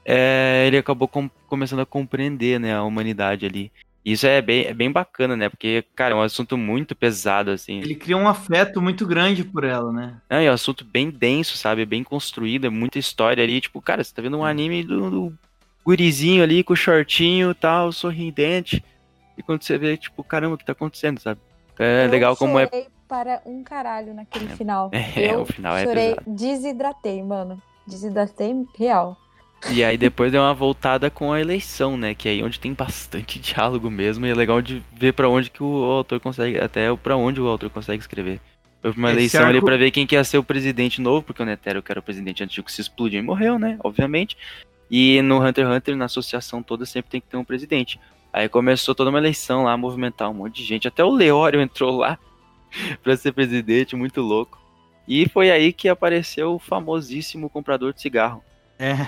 Speaker 3: É, ele acabou com- começando a compreender, né, a humanidade ali. Isso é bem, é bem bacana, né, porque, cara, é um assunto muito pesado, assim.
Speaker 2: Ele cria um afeto muito grande por ela, né?
Speaker 3: Não, é um assunto bem denso, sabe? Bem construído, é muita história ali. Tipo, cara, você tá vendo um anime do, do gurizinho ali com o shortinho e tal, sorridente. E quando você vê, tipo, caramba, o que tá acontecendo, sabe? É
Speaker 1: Eu
Speaker 3: legal como é.
Speaker 1: chorei para um caralho naquele final.
Speaker 3: É,
Speaker 1: eu
Speaker 3: o final é
Speaker 1: chorei,
Speaker 3: pesado.
Speaker 1: desidratei, mano. Desidratei real.
Speaker 3: E aí depois deu uma voltada com a eleição, né? Que é aí onde tem bastante diálogo mesmo. E é legal de ver pra onde que o autor consegue. Até pra onde o autor consegue escrever. Foi uma
Speaker 2: Esse
Speaker 3: eleição ali
Speaker 2: arco-
Speaker 3: pra ver quem que ia ser o presidente novo, porque o Netero, que era o presidente antigo, se explodiu e morreu, né? Obviamente. E no Hunter x Hunter, na associação toda, sempre tem que ter um presidente. Aí começou toda uma eleição lá, movimentar um monte de gente. Até o Leório entrou lá pra ser presidente, muito louco. E foi aí que apareceu o famosíssimo comprador de cigarro.
Speaker 2: É,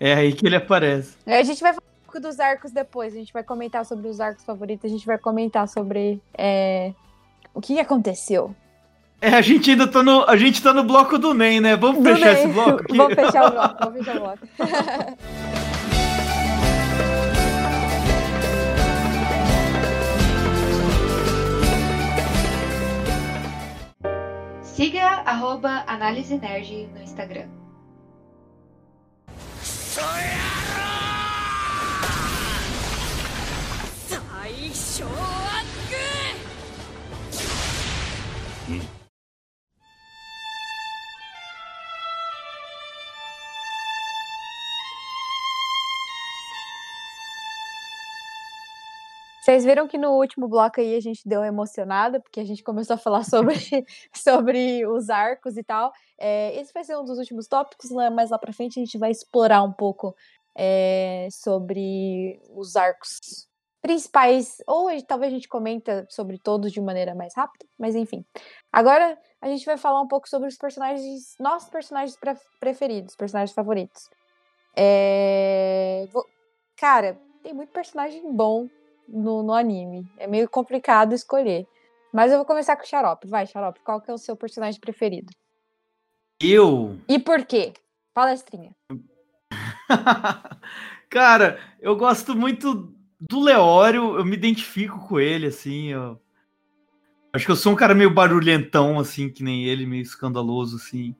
Speaker 2: é aí que ele aparece.
Speaker 1: A gente vai falar um pouco dos arcos depois. A gente vai comentar sobre os arcos favoritos. A gente vai comentar sobre é, o que aconteceu.
Speaker 2: É, a gente ainda tá no, a gente tá no bloco do NEM, né? Vamos
Speaker 1: Do
Speaker 2: fechar esse bloco aqui?
Speaker 1: Vamos fechar o bloco. Vamos fechar o bloco.
Speaker 4: Siga arroba Análise Nerd no Instagram.
Speaker 1: Vocês viram que no último bloco aí a gente deu emocionada, porque a gente começou a falar sobre, sobre os arcos e tal. É, esse vai ser um dos últimos tópicos, né? mas lá pra frente a gente vai explorar um pouco é, sobre os arcos principais, ou talvez a gente comenta sobre todos de maneira mais rápida, mas enfim. Agora a gente vai falar um pouco sobre os personagens, nossos personagens pre- preferidos, personagens favoritos. É, Cara, tem muito personagem bom no, no anime. É meio complicado escolher. Mas eu vou começar com o Xarope. Vai, Xarope, qual que é o seu personagem preferido?
Speaker 2: Eu.
Speaker 1: E por quê? Palestrinha.
Speaker 2: Cara, eu gosto muito do Leório, eu me identifico com ele, assim. Eu... Acho que eu sou um cara meio barulhentão, assim, que nem ele, meio escandaloso, assim.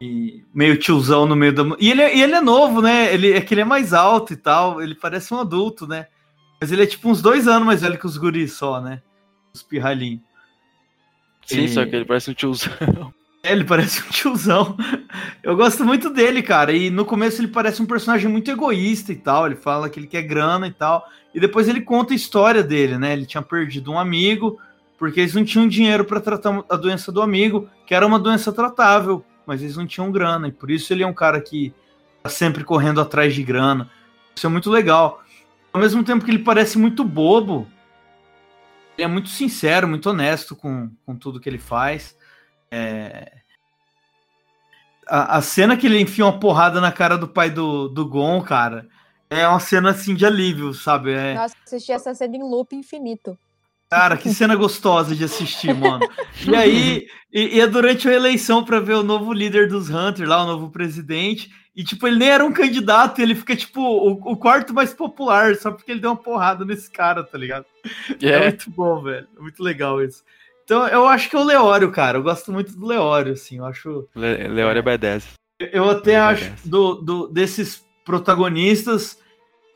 Speaker 2: E meio tiozão no meio da. E ele, é- e ele é novo, né? Ele, é que ele é mais alto e tal. Ele parece um adulto, né? Mas ele é tipo uns dois anos mais velho que os guris só, né? Os pirralhinhos.
Speaker 3: Sim,
Speaker 2: E-
Speaker 3: só que ele parece um tiozão.
Speaker 2: É, ele parece um tiozão. Eu gosto muito dele, cara. E no começo ele parece um personagem muito egoísta e tal. Ele fala que ele quer grana e tal. E depois ele conta a história dele, né? Ele tinha perdido um amigo porque eles não tinham dinheiro para tratar a doença do amigo, que era uma doença tratável, mas eles não tinham grana. E por isso ele é um cara que tá sempre correndo atrás de grana. Isso é muito legal. Ao mesmo tempo que ele parece muito bobo, ele é muito sincero, muito honesto com, com tudo que ele faz. É, A, a cena que ele enfia uma porrada na cara do pai do, do Gon, cara, é uma cena assim de alívio, sabe? É,
Speaker 1: Nossa, assisti essa cena em loop infinito.
Speaker 2: Cara, que cena gostosa de assistir, mano. E aí, e, e é durante a eleição pra ver o novo líder dos Hunters, lá, o novo presidente. E, tipo, ele nem era um candidato, ele fica, tipo, o, o quarto mais popular, só porque ele deu uma porrada nesse cara, tá ligado? É,
Speaker 3: É,
Speaker 2: muito bom, velho. É muito legal isso. Então, eu acho que é o Leório, cara. Eu gosto muito do Leório, assim. Eu acho.
Speaker 3: Le Leório é badass.
Speaker 2: Eu até
Speaker 3: Ele
Speaker 2: acho do, do- desses protagonistas,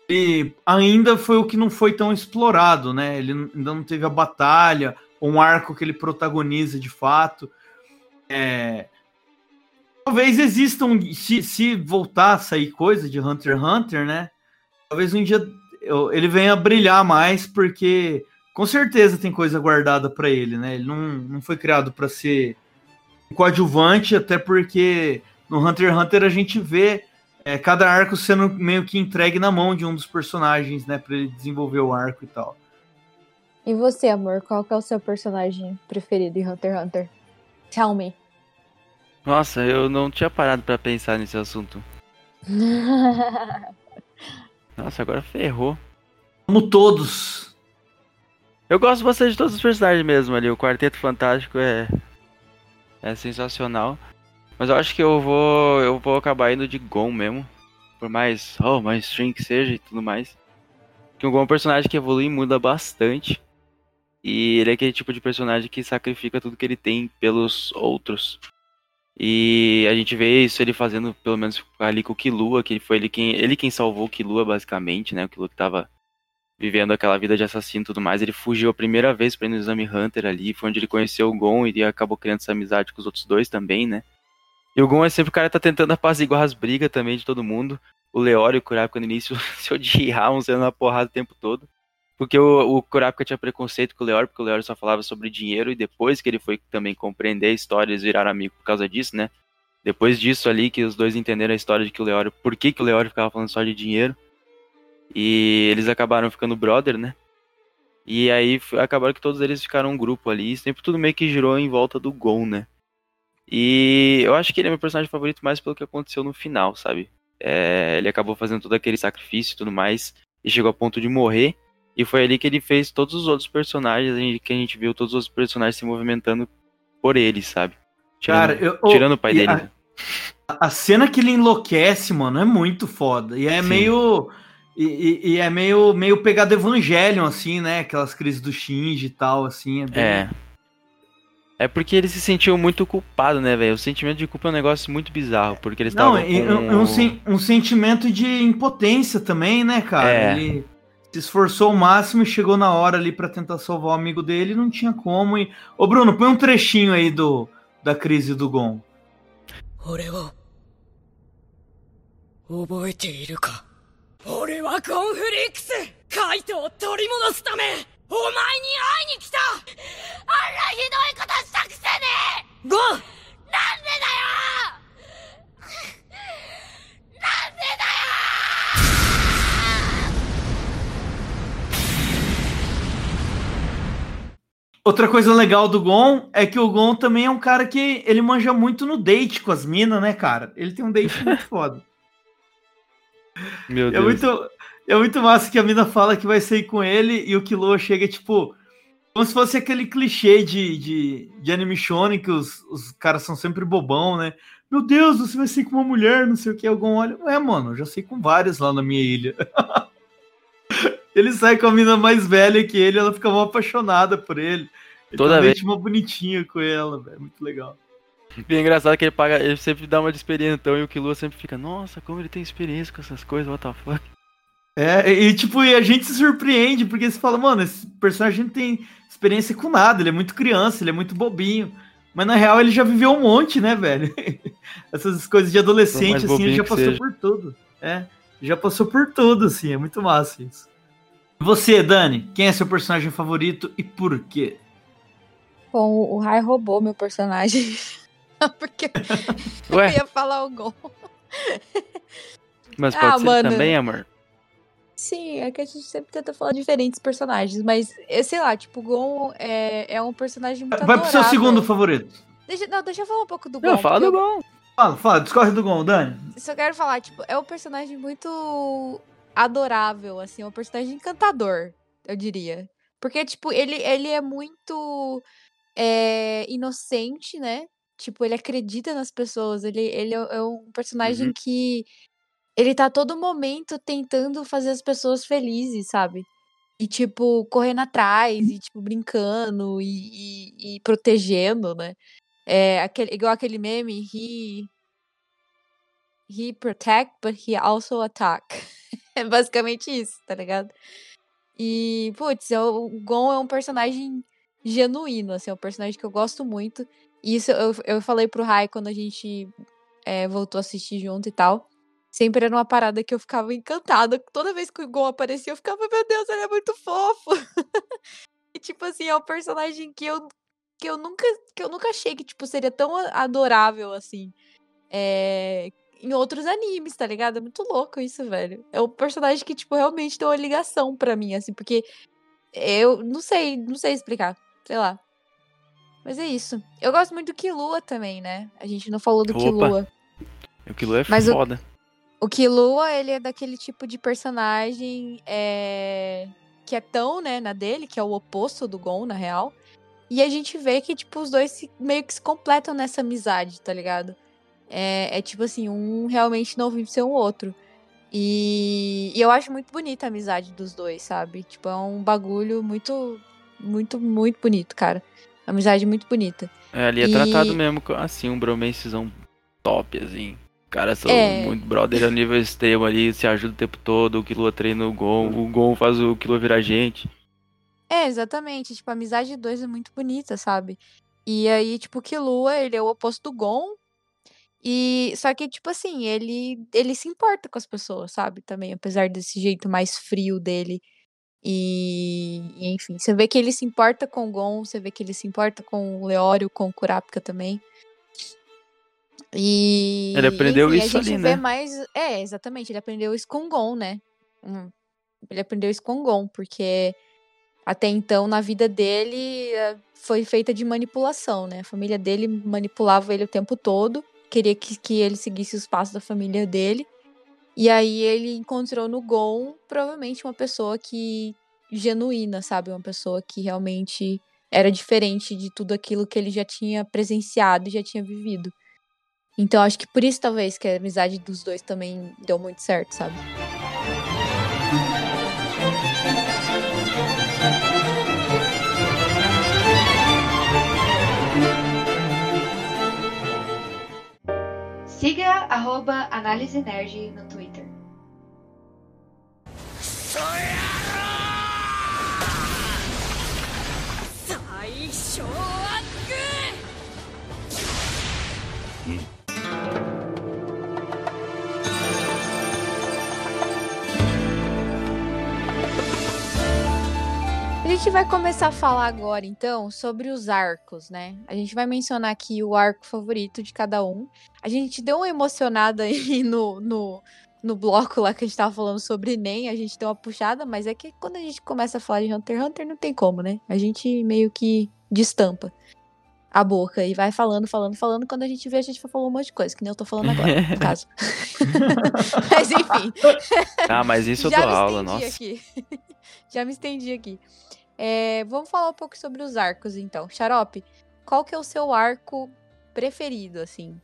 Speaker 2: ele ainda foi o que não foi tão explorado, né? Ele ainda não teve a batalha, um arco que ele protagoniza de fato. É, Talvez existam, se, se voltar a sair coisa de Hunter x Hunter, né? Talvez um dia ele venha brilhar mais, porque com certeza tem coisa guardada pra ele, né? Ele não, não foi criado pra ser coadjuvante, até porque no Hunter x Hunter a gente vê é, cada arco sendo meio que entregue na mão de um dos personagens, né? Pra ele desenvolver o arco e tal.
Speaker 1: E você, amor, qual que é o seu personagem preferido em Hunter x Hunter? Tell me.
Speaker 3: Nossa, eu não tinha parado pra pensar nesse assunto. Nossa, agora ferrou.
Speaker 2: Como todos.
Speaker 3: Eu gosto bastante de todos os personagens mesmo ali. O Quarteto Fantástico é. É sensacional. Mas eu acho que eu vou. Eu vou acabar indo de Gon mesmo. Por mais. Oh, mais string que seja e tudo mais. Porque o Gon é um personagem que evolui e muda bastante. E ele é aquele tipo de personagem que sacrifica tudo que ele tem pelos outros. E a gente vê isso ele fazendo, pelo menos ali com o Killua, que foi ele quem, ele quem salvou o Killua, basicamente, né? O Killua que tava vivendo aquela vida de assassino e tudo mais. Ele fugiu a primeira vez pra ir no Exame Hunter ali, foi onde ele conheceu o Gon e acabou criando essa amizade com os outros dois também, né? E o Gon é sempre o cara que tá tentando apaziguar as brigas também de todo mundo. O Leório e o Kurapika no início se odiavam, sendo na porrada o tempo todo. Porque o, o Kurapika tinha preconceito com o Leório, porque o Leório só falava sobre dinheiro, e depois que ele foi também compreender a história, eles viraram amigos por causa disso, né? Depois disso ali, que os dois entenderam a história de que o Leório, por que, que o Leório ficava falando só de dinheiro. E eles acabaram ficando brother, né? E aí acabaram que todos eles ficaram um grupo ali. E sempre tudo meio que girou em volta do Gon, né? E eu acho que ele é meu personagem favorito mais pelo que aconteceu no final, sabe? É, ele acabou fazendo todo aquele sacrifício e tudo mais. E chegou a ponto de morrer. E foi ali que ele fez todos os outros personagens, que a gente viu todos os outros personagens se movimentando por ele, sabe? Tirando,
Speaker 2: Cara, eu,
Speaker 3: tirando o pai dele.
Speaker 2: a-? A cena que ele enlouquece, mano, é muito foda. E é
Speaker 3: Sim.
Speaker 2: meio. E, e- e é meio, meio pegado Evangelion, assim, né? Aquelas crises do Shinji e tal, assim. É, bem-
Speaker 3: É. É porque ele se sentiu muito culpado, né, velho? O sentimento de culpa é um negócio muito bizarro, porque eles
Speaker 2: Não,
Speaker 3: estavam
Speaker 2: e
Speaker 3: com...
Speaker 2: um, um sen- um sentimento de impotência também, né, cara?
Speaker 3: É.
Speaker 2: Ele se esforçou ao máximo e chegou na hora ali pra tentar salvar o amigo dele e não tinha como. E... Ô, Bruno, põe um trechinho aí do, da crise do Gon.
Speaker 7: 俺を覚えているか俺はコンフリックスカイトを取り戻すため お前に会いに来たあんなひどいことしたくせねえゴンなんでだよなんでだよ
Speaker 2: Outra coisa legal do Gon é que o Gon também é um cara que ele manja muito no date com as minas, né, cara? Ele tem um date muito foda.
Speaker 3: Meu
Speaker 2: É
Speaker 3: Deus.
Speaker 2: muito, é muito massa que a mina fala que vai sair com ele e o Killua chega, tipo, como se fosse aquele clichê de, de, de anime shonen que os, os caras são sempre bobão, né? Meu Deus, você vai sair com uma mulher, não sei o que. Algum olha, é, mano, eu já sei com várias lá na minha ilha. ele sai com a mina mais velha que ele, ela fica mal apaixonada por ele. Ele
Speaker 3: Toda
Speaker 2: um
Speaker 3: vez.
Speaker 2: date mó bonitinho com ela, velho, muito legal.
Speaker 3: E é engraçado que ele paga, ele sempre dá uma de experientão e o Killua sempre fica, nossa, como ele tem experiência com essas coisas, what the fuck.
Speaker 2: É, e tipo, e a gente se surpreende, porque você fala, mano, esse personagem não tem experiência com nada, ele é muito criança, ele é muito bobinho. Mas na real ele já viveu um monte, né, velho? Essas coisas de adolescente, assim, ele já passou
Speaker 3: seja.
Speaker 2: por tudo. É, já passou por tudo, assim, é muito massa isso. E Você, Dani, quem é seu personagem favorito e por quê?
Speaker 1: Bom, o Rai roubou meu personagem. Porque eu ia falar o Gon.
Speaker 3: mas
Speaker 1: Ah,
Speaker 3: pode ser
Speaker 1: mano.
Speaker 3: também, amor.
Speaker 1: Sim, é que a gente sempre tenta falar diferentes personagens, mas, eh, sei lá, tipo, o Gon é, é um personagem muito
Speaker 2: Vai pro seu segundo favorito.
Speaker 1: Deixa, não, deixa eu falar um pouco do Gon.
Speaker 3: Não, fala do
Speaker 1: eu-
Speaker 3: Gon.
Speaker 2: Fala, fala, discorre do Gon, Dani.
Speaker 1: Só quero falar, tipo, é um personagem muito adorável, assim, é um personagem encantador, eu diria. Porque, tipo, ele, ele é muito é, inocente, né? Tipo, ele acredita nas pessoas, ele, ele é é um personagem
Speaker 3: Uhum.
Speaker 1: que ele tá todo momento tentando fazer as pessoas felizes, sabe? E, tipo, correndo atrás, e, tipo, brincando e, e, e protegendo, né? É, aquele, igual aquele meme, he, he protect, but he also attack. É basicamente isso, tá ligado? E, putz, eu- o Gon é um personagem genuíno, assim, é um personagem que eu gosto muito. Isso eu, eu falei pro Rai quando a gente é, voltou a assistir junto e tal. Sempre era uma parada que eu ficava encantada. Toda vez que o Gon aparecia, eu ficava, meu Deus, ele é muito fofo. e, tipo assim, é um personagem que eu, que eu nunca que eu nunca achei que, tipo, seria tão adorável, assim. É, em outros animes, tá ligado? É muito louco isso, velho. É um personagem que, tipo, realmente tem uma ligação pra mim, assim, porque eu não sei, não sei explicar. Sei lá. Mas é isso. Eu gosto muito do Killua também, né? A gente não falou do
Speaker 3: Opa.
Speaker 1: Killua.
Speaker 3: O Killua é
Speaker 1: Mas
Speaker 3: foda.
Speaker 1: O Killua, ele é daquele tipo de personagem é, que é tão, né, na dele, que é o oposto do Gon, na real. E a gente vê que, tipo, os dois se- meio que se completam nessa amizade, tá ligado? É, é tipo assim, um realmente não vive sem o outro. E, e eu acho muito bonita a amizade dos dois, sabe? Tipo, é um bagulho muito, muito, muito bonito, cara. Amizade muito bonita.
Speaker 3: É, ali é
Speaker 1: E-
Speaker 3: tratado mesmo assim, um bromancezão top, assim. Caras são
Speaker 1: É.
Speaker 3: muito brother a nível extremo ali, se ajuda o tempo todo, o Killua treina o Gon, o Gon faz o Killua virar gente.
Speaker 1: É, exatamente. Tipo, a amizade de dois é muito bonita, sabe? E aí, tipo, o Killua, ele é o oposto do Gon. E só que, tipo assim, ele ele se importa com as pessoas, sabe? Também, apesar desse jeito mais frio dele. E, e, enfim, você vê que ele se importa com o Gon, você vê que ele se importa com o Leório, com o Kurapika também. E
Speaker 3: Ele aprendeu
Speaker 1: enfim,
Speaker 3: isso
Speaker 1: a gente
Speaker 3: ali,
Speaker 1: vê
Speaker 3: né?
Speaker 1: mais, é, exatamente, ele aprendeu isso com o Gon, né? Hum, Ele aprendeu isso com o Gon, porque até então, na vida dele, eh, foi feita de manipulação, né? A família dele manipulava ele o tempo todo, queria que, que ele seguisse os passos da família dele. E aí ele encontrou no Gon, provavelmente, uma pessoa que genuína, sabe? Uma pessoa que realmente era diferente de tudo aquilo que ele já tinha presenciado e já tinha vivido. Então acho que por isso talvez que a amizade dos dois também deu muito certo, sabe?
Speaker 4: Siga arroba Análise Nerd no Twitter.
Speaker 1: A gente vai começar a falar agora, então, sobre os arcos, né? A gente vai mencionar aqui o arco favorito de cada um. A gente deu uma emocionada aí no, no, no bloco lá que a gente tava falando sobre NEM, a gente deu uma puxada, mas é que quando a gente começa a falar de Hunter x Hunter, não tem como, né? A gente meio que destampa a boca e vai falando, falando, falando. Quando a gente vê, a gente falou um monte de coisa, que nem eu tô falando agora, no caso. mas enfim.
Speaker 3: Ah, mas isso eu
Speaker 1: Já
Speaker 3: dou
Speaker 1: me
Speaker 3: aula,
Speaker 1: estendi
Speaker 3: nossa.
Speaker 1: aqui. Já me estendi aqui. É, vamos falar um pouco sobre os arcos, então. Xarope, qual que é o seu arco preferido, assim?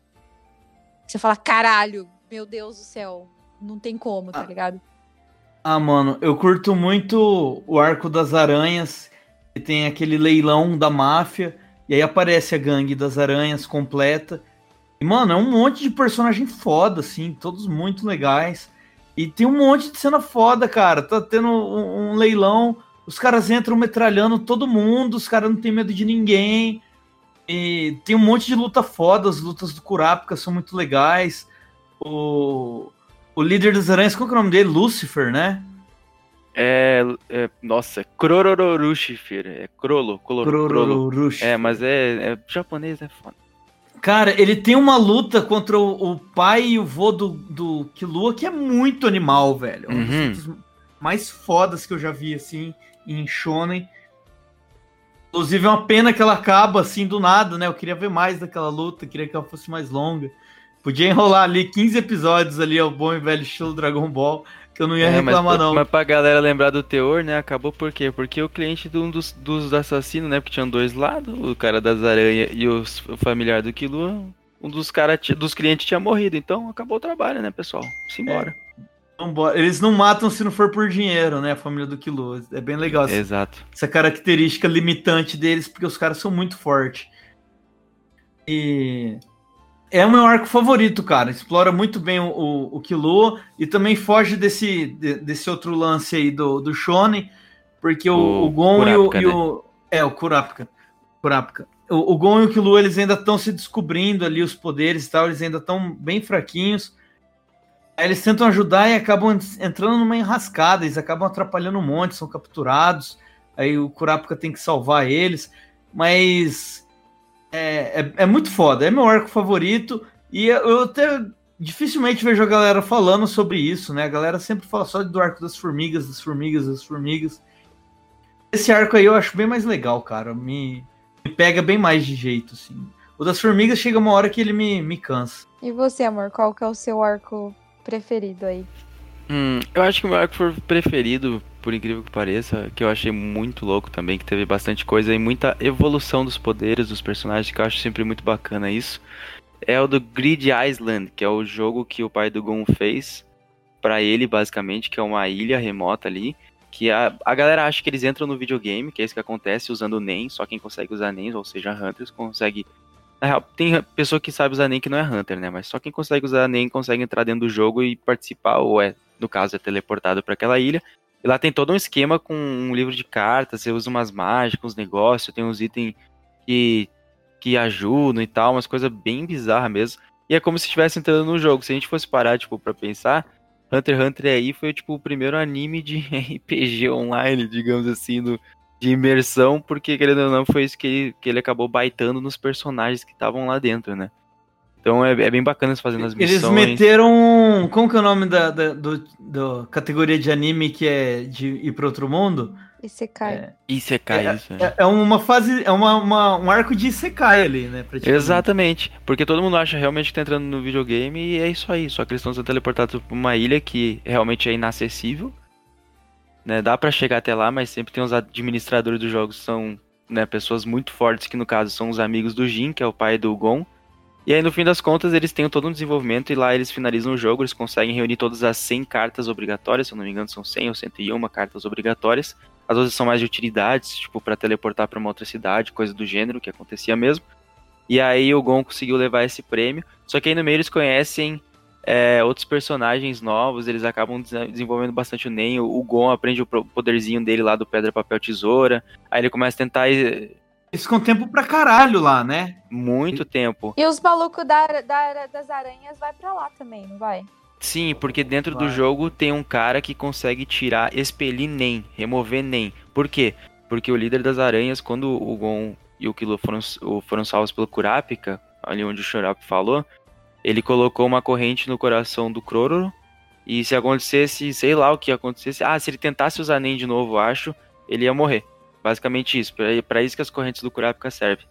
Speaker 1: Você fala, caralho, meu Deus do céu, não tem como, tá
Speaker 2: Ah.
Speaker 1: ligado?
Speaker 2: Ah, mano, eu curto muito o arco das aranhas, que tem aquele leilão da máfia, e aí aparece a gangue das aranhas completa. E, mano, é um monte de personagem foda, assim, todos muito legais. E tem um monte de cena foda, cara. Tá tendo um, um leilão, os caras entram metralhando todo mundo, os caras não tem medo de ninguém. E tem um monte de luta foda, as lutas do Kurapika são muito legais. O, o líder das aranhas, qual que é o nome dele? Lucifer, né?
Speaker 3: É, é- nossa, Krorororushifir, é Crolo, Crolo, Crolo.
Speaker 2: Krororush.
Speaker 3: É, mas é, é japonês, é foda.
Speaker 2: Cara, ele tem uma luta contra o, o pai e o vô do, do Killua que é muito animal, velho. É um dos
Speaker 3: Uhum.
Speaker 2: Mais fodas que eu já vi, assim, em Shonen. Inclusive, é uma pena que ela acaba, assim, do nada, né? Eu queria ver mais daquela luta, queria que ela fosse mais longa. Podia enrolar ali 15 episódios ali, ao bom e velho estilo Dragon Ball, que eu não ia
Speaker 3: É, mas,
Speaker 2: reclamar,
Speaker 3: pra-
Speaker 2: não.
Speaker 3: mas pra galera lembrar do teor, né, acabou por quê? Porque o cliente de um dos, dos assassinos, né, porque tinham dois lados, o cara das aranhas e os- o familiar do Killua, um dos cara dos clientes tinha morrido, então acabou o trabalho, né, pessoal? Simbora.
Speaker 2: Vambora. Eles não matam se não for por dinheiro, né? A família do Killua. É bem legal essa-
Speaker 3: Exato.
Speaker 2: essa característica limitante deles, porque os caras são muito fortes. E é o meu arco favorito, cara. Explora muito bem o, o, o Killua e também foge desse, de- desse outro lance aí do, do Shonen, porque o,
Speaker 3: O
Speaker 2: o Gon e o,
Speaker 3: Kurapika,
Speaker 2: e o- É, o Kurapika. Kurapika. O, o Gon e o Killua, eles ainda estão se descobrindo ali os poderes e tal, eles ainda estão bem fraquinhos. Aí eles tentam ajudar e acabam entrando numa enrascada, eles acabam atrapalhando um monte, são capturados. Aí o Kurapika tem que salvar eles. Mas é, é, é muito foda, é meu arco favorito. E eu até dificilmente vejo a galera falando sobre isso, né? A galera sempre fala só do arco das formigas, das formigas, das formigas. Esse arco aí eu acho bem mais legal, cara. Me, me pega bem mais de jeito, assim. O das formigas chega uma hora que ele me, me cansa.
Speaker 1: E você, amor, qual que é o seu arco preferido aí?
Speaker 3: Hum, eu acho que o meu arco preferido, por incrível que pareça, que eu achei muito louco também, que teve bastante coisa e muita evolução dos poderes dos personagens, que eu acho sempre muito bacana isso, é o do Grid Island, que é o jogo que o pai do Gon fez pra ele, basicamente, que é uma ilha remota ali, que a, a galera acha que eles entram no videogame, que é isso que acontece usando o NEM, só quem consegue usar NEM, ou seja, Hunters, consegue... Na real, tem pessoa que sabe usar NEM que não é Hunter, né? Mas só quem consegue usar NEM consegue entrar dentro do jogo e participar, ou é no caso, é teleportado para aquela ilha. E lá tem todo um esquema com um livro de cartas, você usa umas mágicas, uns negócios, tem uns itens que, que ajudam e tal, umas coisas bem bizarras mesmo. E é como se estivesse entrando no jogo. Se a gente fosse parar, tipo, pra pensar, Hunter x Hunter aí foi, tipo, o primeiro anime de RPG online, digamos assim, do, de imersão, porque, querendo ou não, foi isso que ele, que ele acabou baitando nos personagens que estavam lá dentro, né? Então é, é bem bacana eles fazendo as
Speaker 2: Eles
Speaker 3: missões.
Speaker 2: meteram. Como que é o nome da, da do, do categoria de anime que é de ir para outro mundo?
Speaker 1: Isekai.
Speaker 2: É.
Speaker 3: Isekai,
Speaker 2: É,
Speaker 3: isso. é.
Speaker 2: É, é uma fase, é uma, uma- um arco de Isekai ali, né?
Speaker 3: Exatamente, porque todo mundo acha realmente que tá entrando no videogame e é isso aí, só que eles estão sendo teleportados pra uma ilha que realmente é inacessível, né, dá pra chegar até lá, mas sempre tem os administradores dos jogos são, né, pessoas muito fortes, que no caso são os amigos do Jin, que é o pai do Gon, e aí no fim das contas eles têm todo um desenvolvimento e lá eles finalizam o jogo, eles conseguem reunir todas as 100 cartas obrigatórias, se eu não me engano são 100 ou 101 cartas obrigatórias, as outras são mais de utilidades, tipo pra teleportar pra uma outra cidade, coisa do gênero, que acontecia mesmo. E aí o Gon conseguiu levar esse prêmio. Só que aí no meio eles conhecem é, outros personagens novos, eles acabam desenvolvendo bastante o Nen. O, Gon aprende o poderzinho dele lá do Pedra, Papel, Tesoura. Aí ele começa a tentar
Speaker 2: Eles ficam tempo pra caralho lá, né?
Speaker 3: muito tempo.
Speaker 1: E os malucos da, da- das aranhas vai pra lá também, não vai?
Speaker 3: Sim, porque dentro do
Speaker 2: Vai.
Speaker 3: jogo tem um cara que consegue tirar, expelir Nen, remover Nen. Por quê? Porque o líder das aranhas, quando o Gon e o Killua foram, foram salvos pelo Kurapika, ali onde o Shurap falou, ele colocou uma corrente no coração do Crororo, e se acontecesse, sei lá o que acontecesse, ah, se ele tentasse usar Nen de novo, acho, ele ia morrer. Basicamente isso, pra isso que as correntes do Kurapika servem.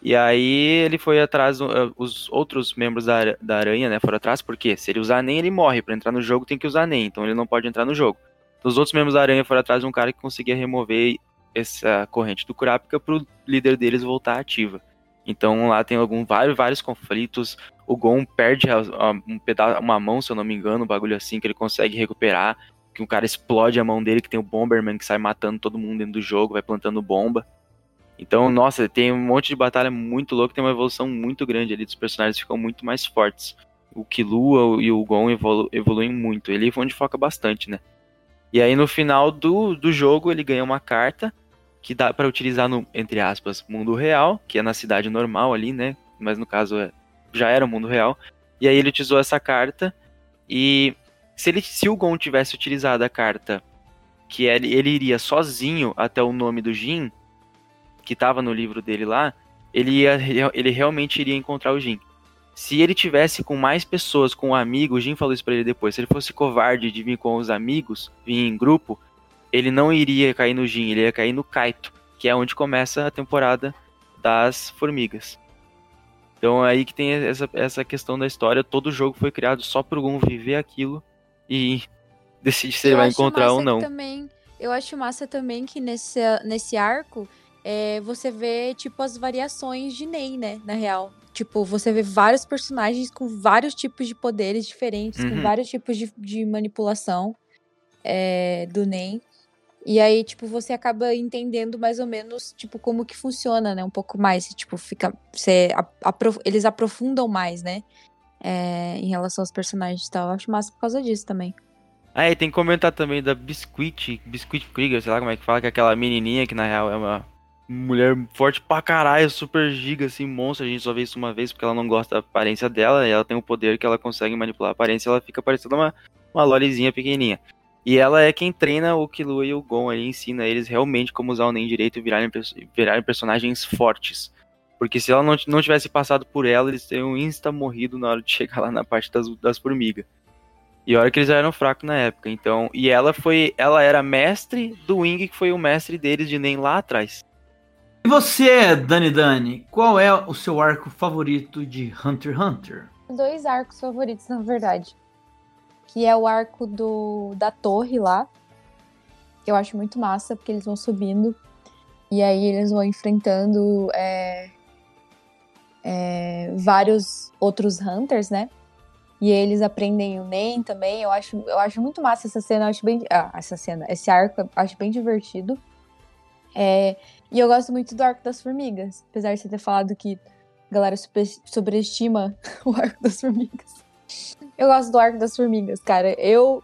Speaker 3: E aí ele foi atrás, uh, os outros membros da, da aranha, né, foram atrás, porque se ele usar NEM, ele morre. Pra entrar no jogo tem que usar NEM, então ele não pode entrar no jogo. Os outros membros da aranha foram atrás de um cara que conseguia remover essa corrente do Kurapika pro líder deles voltar ativa. Então lá tem algum, vários, vários conflitos. O Gon perde a- a- um pedaço, uma mão, se eu não me engano, um bagulho assim que ele consegue recuperar. Que um cara explode a mão dele, que tem o Bomberman que sai matando todo mundo dentro do jogo, vai plantando bomba. Então, nossa, tem um monte de batalha muito louca, tem uma evolução muito grande ali dos personagens, ficam muito mais fortes. O Killua e o Gon evolu evoluem muito, ele é onde foca bastante, né? E aí no final do, do jogo ele ganha uma carta que dá pra utilizar no, entre aspas, mundo real, que é na cidade normal ali, né? Mas no caso é, já era o mundo real. E aí ele utilizou essa carta e se, ele, se o Gon tivesse utilizado a carta que ele, ele iria sozinho até o nome do Jin, que tava no livro dele lá, ele, ia, ele realmente iria encontrar o Jin. Se ele tivesse com mais pessoas, com um amigo, o Jin falou isso pra ele depois, se ele fosse covarde de vir com os amigos, vir em grupo, ele não iria cair no Jin, ele ia cair no Kaito, que é onde começa a temporada das formigas. Então é aí que tem essa, essa questão da história, todo jogo foi criado só pro Gon viver aquilo e decidir se ele
Speaker 1: Eu
Speaker 3: vai
Speaker 1: acho
Speaker 3: encontrar ou não.
Speaker 1: Também, eu acho massa também que nesse, nesse arco é, você vê, tipo, as variações de Ney, né? Na real. Tipo, você vê vários personagens com vários tipos de poderes diferentes, com
Speaker 3: Uhum.
Speaker 1: vários tipos de, de manipulação é, do Ney. E aí, tipo, você acaba entendendo mais ou menos, tipo, como que funciona, né? Um pouco mais. Tipo, fica. Você, eles aprofundam mais, né? É, em relação aos personagens e tal. Eu acho massa por causa disso também.
Speaker 3: Ah, e tem que comentar também da Biscuit, Biscuit Krieger, sei lá como é que fala, que é aquela menininha que na real é uma mulher forte pra caralho, super giga, assim, monstro. A gente só vê isso uma vez porque ela não gosta da aparência dela e ela tem o poder que ela consegue manipular a aparência ela fica parecendo uma, uma lolizinha pequenininha. E ela é quem treina o Killua e o Gon ali, ensina eles realmente como usar o Nen direito e virarem, virarem personagens fortes. Porque se ela não, não tivesse passado por ela, eles teriam insta morrido na hora de chegar lá na parte das, das formigas. E olha que eles já eram fracos na época, então. E ela foi. Ela era mestre do Wing, que foi o mestre deles de Nen lá atrás.
Speaker 2: E você, Dani Dani, qual é o seu arco favorito de Hunter x Hunter?
Speaker 1: dois arcos favoritos, na verdade. Que é o arco do, da torre lá. Eu acho muito massa, porque eles vão subindo. E aí eles vão enfrentando é, é, vários outros Hunters, né? E eles aprendem o Nen também. Eu acho, eu acho muito massa essa cena. Acho bem. Ah, essa cena. Esse arco acho bem divertido. É, e eu gosto muito do arco das formigas. Apesar de você ter falado que a galera super- sobreestima o arco das formigas. Eu gosto do arco das formigas, cara. Eu,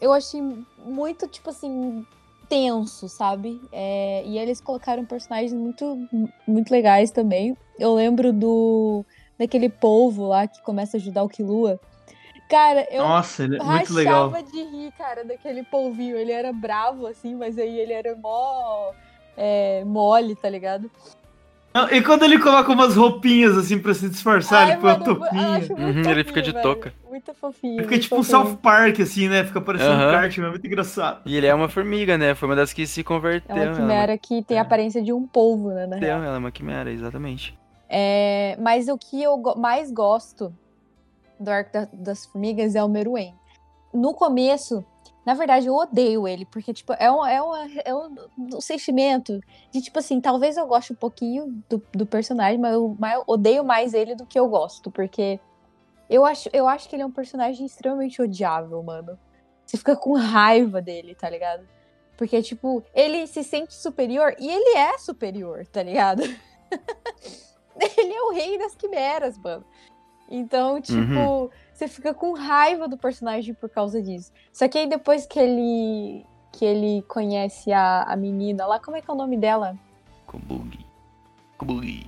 Speaker 1: eu achei muito, tipo assim, tenso, sabe? É, e eles colocaram personagens muito, muito legais também. Eu lembro do daquele polvo lá que começa a ajudar o Killua. Cara, eu
Speaker 2: Nossa, ele é muito legal.
Speaker 1: de rir, cara, daquele polvinho. Ele era bravo, assim, mas aí ele era mó é, mole, tá ligado?
Speaker 2: Não, E quando ele coloca umas roupinhas assim pra se disfarçar,
Speaker 1: Ai,
Speaker 2: ele põe a
Speaker 1: mano, eu
Speaker 2: topinha.
Speaker 3: Uhum, ele fica de
Speaker 1: velho.
Speaker 3: touca.
Speaker 1: Muito fofinho.
Speaker 2: Fica
Speaker 1: muito
Speaker 2: tipo um
Speaker 1: fofinho.
Speaker 2: South Park, assim, né? Fica parecendo um
Speaker 3: Aham.
Speaker 2: kart, é muito engraçado.
Speaker 3: E ele é uma formiga, né? Foi uma das que se
Speaker 1: É
Speaker 3: converteu.
Speaker 1: uma
Speaker 3: ela
Speaker 1: quimera que tem a aparência de um polvo, né? Na
Speaker 3: Ela,
Speaker 1: real.
Speaker 3: ela é uma quimera, exatamente.
Speaker 1: É, mas o que eu go- mais gosto do Arco da- das Formigas é o Meruem. No começo, na verdade, eu odeio ele, porque, tipo, é um, é um, é um, um sentimento de, tipo assim, talvez eu goste um pouquinho do, do personagem, mas eu, mas eu odeio mais ele do que eu gosto, porque eu acho, eu acho que ele é um personagem extremamente odiável, mano. Você fica com raiva dele, tá ligado? Porque, tipo, ele se sente superior e ele é superior, tá ligado? ele é o rei das quimeras, mano. Então, tipo, você fica com raiva do personagem por causa disso. Só que aí depois que ele que ele conhece a, a menina lá, como é que é o nome dela?
Speaker 3: Kobugi. Kobugi.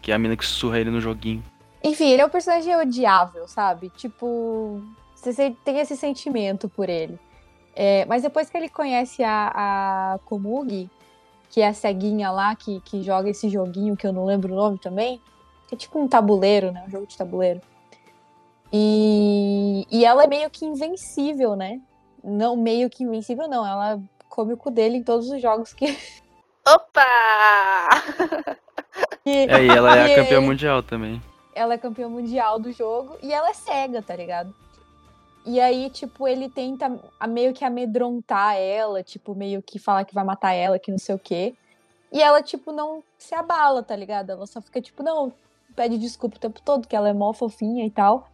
Speaker 3: Que é a mina que sussurra ele no joguinho.
Speaker 1: Enfim, ele é um personagem odiável, sabe? Tipo, você tem esse sentimento por ele. É, mas depois que ele conhece a, a Komugi, que é a ceguinha lá, que, que joga esse joguinho que eu não lembro o nome também, que é tipo um tabuleiro, né? Um jogo de tabuleiro. E, e ela é meio que invencível, né? Não meio que invencível, não. Ela come o cu dele em todos os jogos que.
Speaker 4: Opa!
Speaker 1: que
Speaker 3: É, e ela é
Speaker 1: que
Speaker 3: a campeã mundial também.
Speaker 1: ela é campeã mundial do jogo e ela é cega, tá ligado? E aí, tipo, ele tenta a- meio que amedrontar ela, tipo, meio que falar que vai matar ela, que não sei o quê. E ela, tipo, não se abala, tá ligado? Ela só fica, tipo, não, pede desculpa o tempo todo, que ela é mó fofinha e tal.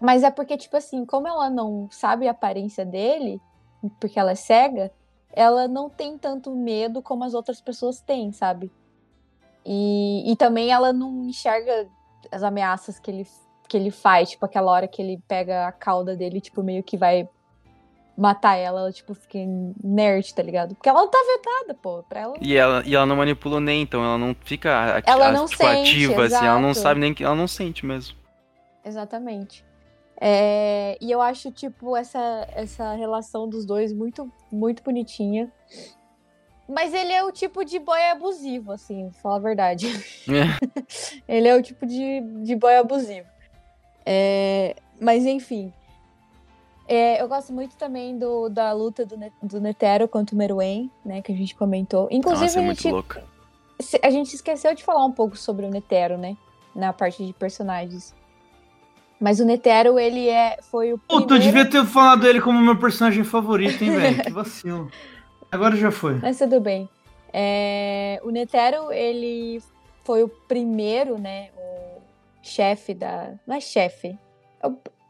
Speaker 1: Mas é porque, tipo assim, como ela não sabe a aparência dele, porque ela é cega, ela não tem tanto medo como as outras pessoas têm, sabe? E, e também ela não enxerga as ameaças que ele, que ele faz, tipo, aquela hora que ele pega a cauda dele, tipo, meio que vai matar ela, ela, tipo, fica nerd, tá ligado? Porque ela não tá vetada, pô, pra ela.
Speaker 3: E ela, e ela não manipula nem, então ela não fica
Speaker 1: Ela não
Speaker 3: tipo,
Speaker 1: sente,
Speaker 3: ativa, assim, ela não
Speaker 1: exato.
Speaker 3: sabe nem que. Ela não sente mesmo.
Speaker 1: Exatamente. É, e eu acho, tipo, essa, essa relação dos dois muito, muito bonitinha. Mas ele é o tipo de boy abusivo, assim, falar a verdade. ele é o tipo de, de boy abusivo. É, mas enfim. É, eu gosto muito também do, da luta do, do Netero contra o Meruem, né? Que a gente comentou. Inclusive,
Speaker 3: Nossa, é
Speaker 1: a, gente, a gente esqueceu de falar um pouco sobre o Netero, né? Na parte de personagens. Mas o Netero, ele é, foi o
Speaker 2: Puta, eu
Speaker 1: primeiro...
Speaker 2: devia ter falado ele como meu personagem favorito, hein, velho? Que vacilo. Agora já foi.
Speaker 1: Mas tudo bem. É, o Netero, ele foi o primeiro, né? O chefe da. Não é chefe.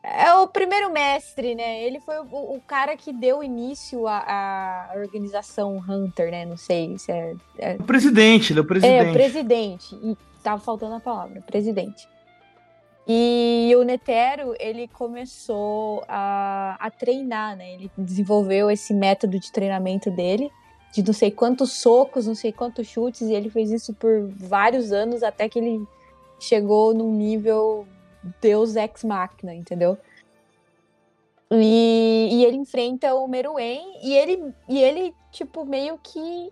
Speaker 1: É o, é primeiro mestre, né? Ele foi o, o cara que deu início à, à organização Hunter, né? Não sei se é. é
Speaker 2: O presidente, ele é o
Speaker 1: é,
Speaker 2: presidente.
Speaker 1: o presidente. E tava faltando a palavra, presidente. E o Netero, ele começou a, a treinar, né? Ele desenvolveu esse método de treinamento dele, de não sei quantos socos, não sei quantos chutes, e ele fez isso por vários anos até que ele chegou num nível Deus Ex Machina, entendeu? E, e ele enfrenta o Meruem e ele, e ele, tipo, meio que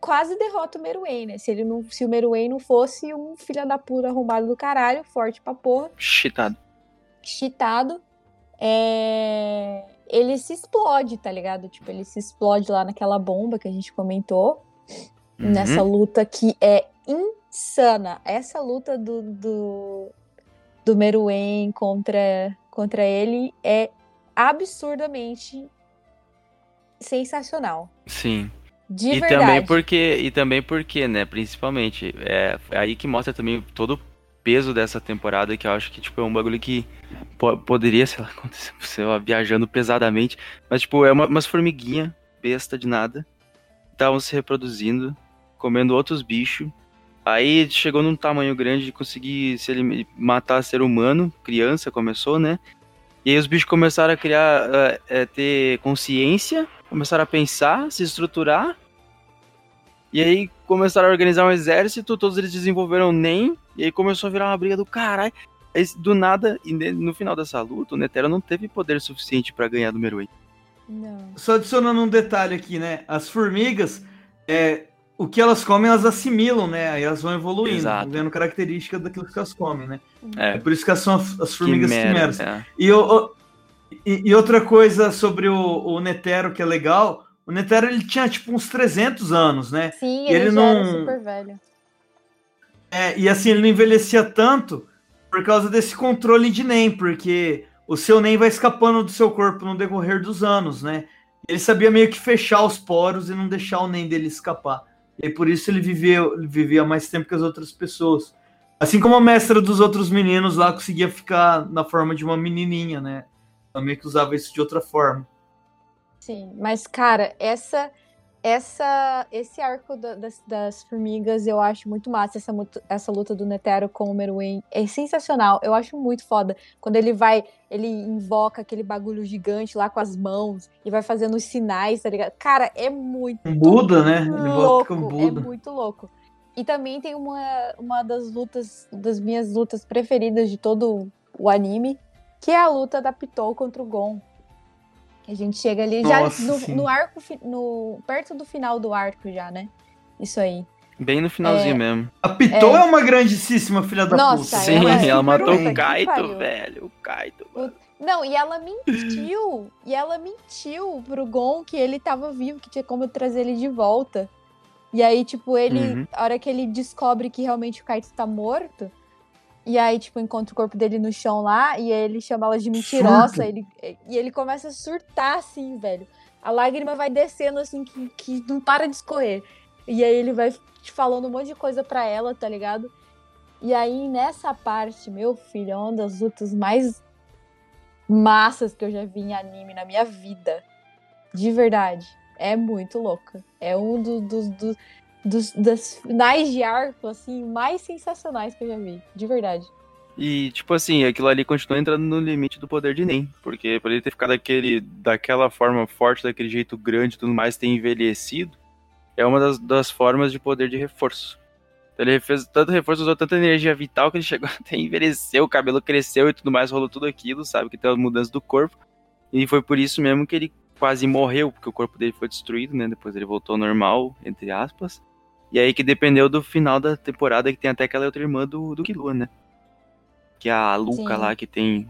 Speaker 1: quase derrota o Meruem, né? Se, ele não, se o Meruem não fosse um filho da puta arrombado do caralho, forte pra porra,
Speaker 3: Chitado.
Speaker 1: cheatado, é, ele se explode, tá ligado? Tipo, ele se explode lá naquela bomba que a gente comentou,
Speaker 3: Uhum.
Speaker 1: nessa luta que é insana. Essa luta do, do, do Meruem contra, contra ele é absurdamente sensacional.
Speaker 3: Sim.
Speaker 1: De
Speaker 3: e
Speaker 1: verdade.
Speaker 3: também porque, e também porque, né, principalmente, é é aí que mostra também todo o peso dessa temporada, que eu acho que, tipo, é um bagulho que po- poderia, sei lá, acontecer, sei lá, viajando pesadamente, mas, tipo, é uma, umas formiguinha besta de nada, estavam se reproduzindo, comendo outros bichos, aí chegou num tamanho grande de conseguir se elim- matar ser humano, criança começou, né, e aí os bichos começaram a criar, é, é, ter consciência, começaram a pensar, se estruturar. E aí começaram a organizar um exército, todos eles desenvolveram NEM, e aí começou a virar uma briga do caralho. Aí, do nada, e no final dessa luta, o Netero não teve poder suficiente pra ganhar do Meruem.
Speaker 1: Não.
Speaker 2: Só adicionando um detalhe aqui, né? As formigas, é, o que elas comem, elas assimilam, né? Aí elas vão evoluindo,
Speaker 3: Exato.
Speaker 2: vendo característica daquilo que elas comem, né? É
Speaker 3: É,
Speaker 2: por isso que elas são as as formigas
Speaker 3: quimera,
Speaker 2: quimeras.
Speaker 3: é.
Speaker 2: E, o- o- e- e outra coisa sobre o, o Netero que é legal, o Netero ele tinha tipo uns 300 anos, né?
Speaker 1: Sim,
Speaker 2: E
Speaker 1: ele,
Speaker 2: ele
Speaker 1: era
Speaker 2: não-
Speaker 1: super velho.
Speaker 2: É, e assim, ele não envelhecia tanto por causa desse controle de NEM, porque o seu NEM vai escapando do seu corpo no decorrer dos anos, né? Ele sabia meio que fechar os poros e não deixar o NEM dele escapar. E por isso ele vivia, ele vivia mais tempo que as outras pessoas. Assim como a mestra dos outros meninos lá conseguia ficar na forma de uma menininha, né? Meio que usava isso de outra forma.
Speaker 1: Sim, mas cara, essa essa esse arco da- das, das formigas eu acho muito massa essa, essa luta do Netero com o Meruem é sensacional, eu acho muito foda quando ele vai, ele invoca aquele bagulho gigante lá com as mãos e vai fazendo os sinais, tá ligado? Cara, é muito
Speaker 2: Buda, né? Ele volta
Speaker 1: louco,
Speaker 2: com o
Speaker 1: é
Speaker 2: Buda.
Speaker 1: muito louco. E também tem uma, uma das lutas, das minhas lutas preferidas de todo o anime, que é a luta da Pitou contra o Gon. A gente chega ali já
Speaker 2: Nossa,
Speaker 1: no,
Speaker 2: sim.
Speaker 1: no arco, no, perto do final do arco já, né? Isso aí.
Speaker 3: Bem no finalzinho
Speaker 1: É.
Speaker 3: mesmo.
Speaker 2: A Pitou
Speaker 1: É.
Speaker 2: é. uma grandíssima filha da
Speaker 1: Nossa,
Speaker 2: puta.
Speaker 3: Sim,
Speaker 1: ela é
Speaker 3: ela
Speaker 1: super
Speaker 3: matou o Kaito, velho. O Kaito. mano.
Speaker 1: Não, e ela mentiu. e ela mentiu pro Gon que ele tava vivo, que tinha como trazer ele de volta. E aí, tipo, ele.
Speaker 3: Uhum.
Speaker 1: A hora que ele descobre que realmente o Kaito tá morto. E aí, tipo, encontra o corpo dele no chão lá. E aí ele chama ela de mentirosa. Ele, e ele começa a surtar, assim, velho. A lágrima vai descendo, assim, que, que não para de escorrer. E aí ele vai te falando um monte de coisa pra ela, tá ligado? E aí, nessa parte, meu filho, é uma das lutas mais massas que eu já vi em anime na minha vida. De verdade. É muito louca. É um do- dos, dos, das finais de arco, assim, mais sensacionais que eu já vi. De verdade.
Speaker 3: E, tipo assim, aquilo ali continua entrando no limite do poder de Nen. Porque pra ele ter ficado daquele, daquela forma forte, daquele jeito grande e tudo mais, ter envelhecido, é uma das, das formas de poder de reforço. Então ele fez tanto reforço, usou tanta energia vital que ele chegou até envelhecer, o cabelo cresceu e tudo mais, rolou tudo aquilo, sabe? Que tem as mudanças do corpo. E foi por isso mesmo que ele quase morreu, porque o corpo dele foi destruído, né? Depois ele voltou ao normal, entre aspas. E aí que dependeu do final da temporada, que tem até aquela outra irmã do, do Killua, né? Que é a Luca
Speaker 1: Sim.
Speaker 3: lá, que tem.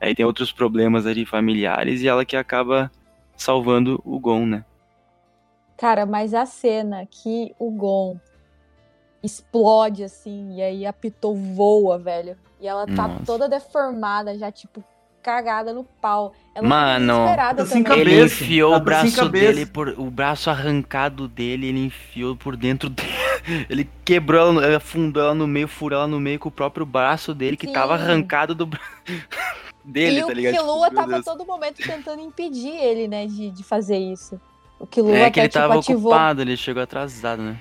Speaker 3: Aí tem outros problemas ali familiares e ela que acaba salvando o Gon, né?
Speaker 1: Cara, mas a cena que o Gon explode assim, e aí a Pitou voa, velho. E ela tá
Speaker 3: Nossa.
Speaker 1: toda deformada, já, tipo, cagada no pau. Ela
Speaker 3: Mano,
Speaker 1: desesperada
Speaker 2: sem
Speaker 1: também.
Speaker 2: cabeça.
Speaker 3: Ele enfiou o
Speaker 2: sem
Speaker 3: braço dele por o braço arrancado dele, ele enfiou por dentro dele. Ele quebrou ela, no- afundou ela no meio, furou ela no meio com o próprio braço dele que
Speaker 1: Sim.
Speaker 3: tava arrancado do braço dele,
Speaker 1: e
Speaker 3: tá
Speaker 1: o
Speaker 3: ligado?
Speaker 1: Killua
Speaker 3: Tipo, meu
Speaker 1: tava
Speaker 3: Deus.
Speaker 1: todo momento tentando impedir ele, né, de, de fazer isso. O Killua
Speaker 3: É
Speaker 1: até,
Speaker 3: que ele
Speaker 1: tipo,
Speaker 3: tava
Speaker 1: ativou.
Speaker 3: ocupado, ele chegou atrasado, né?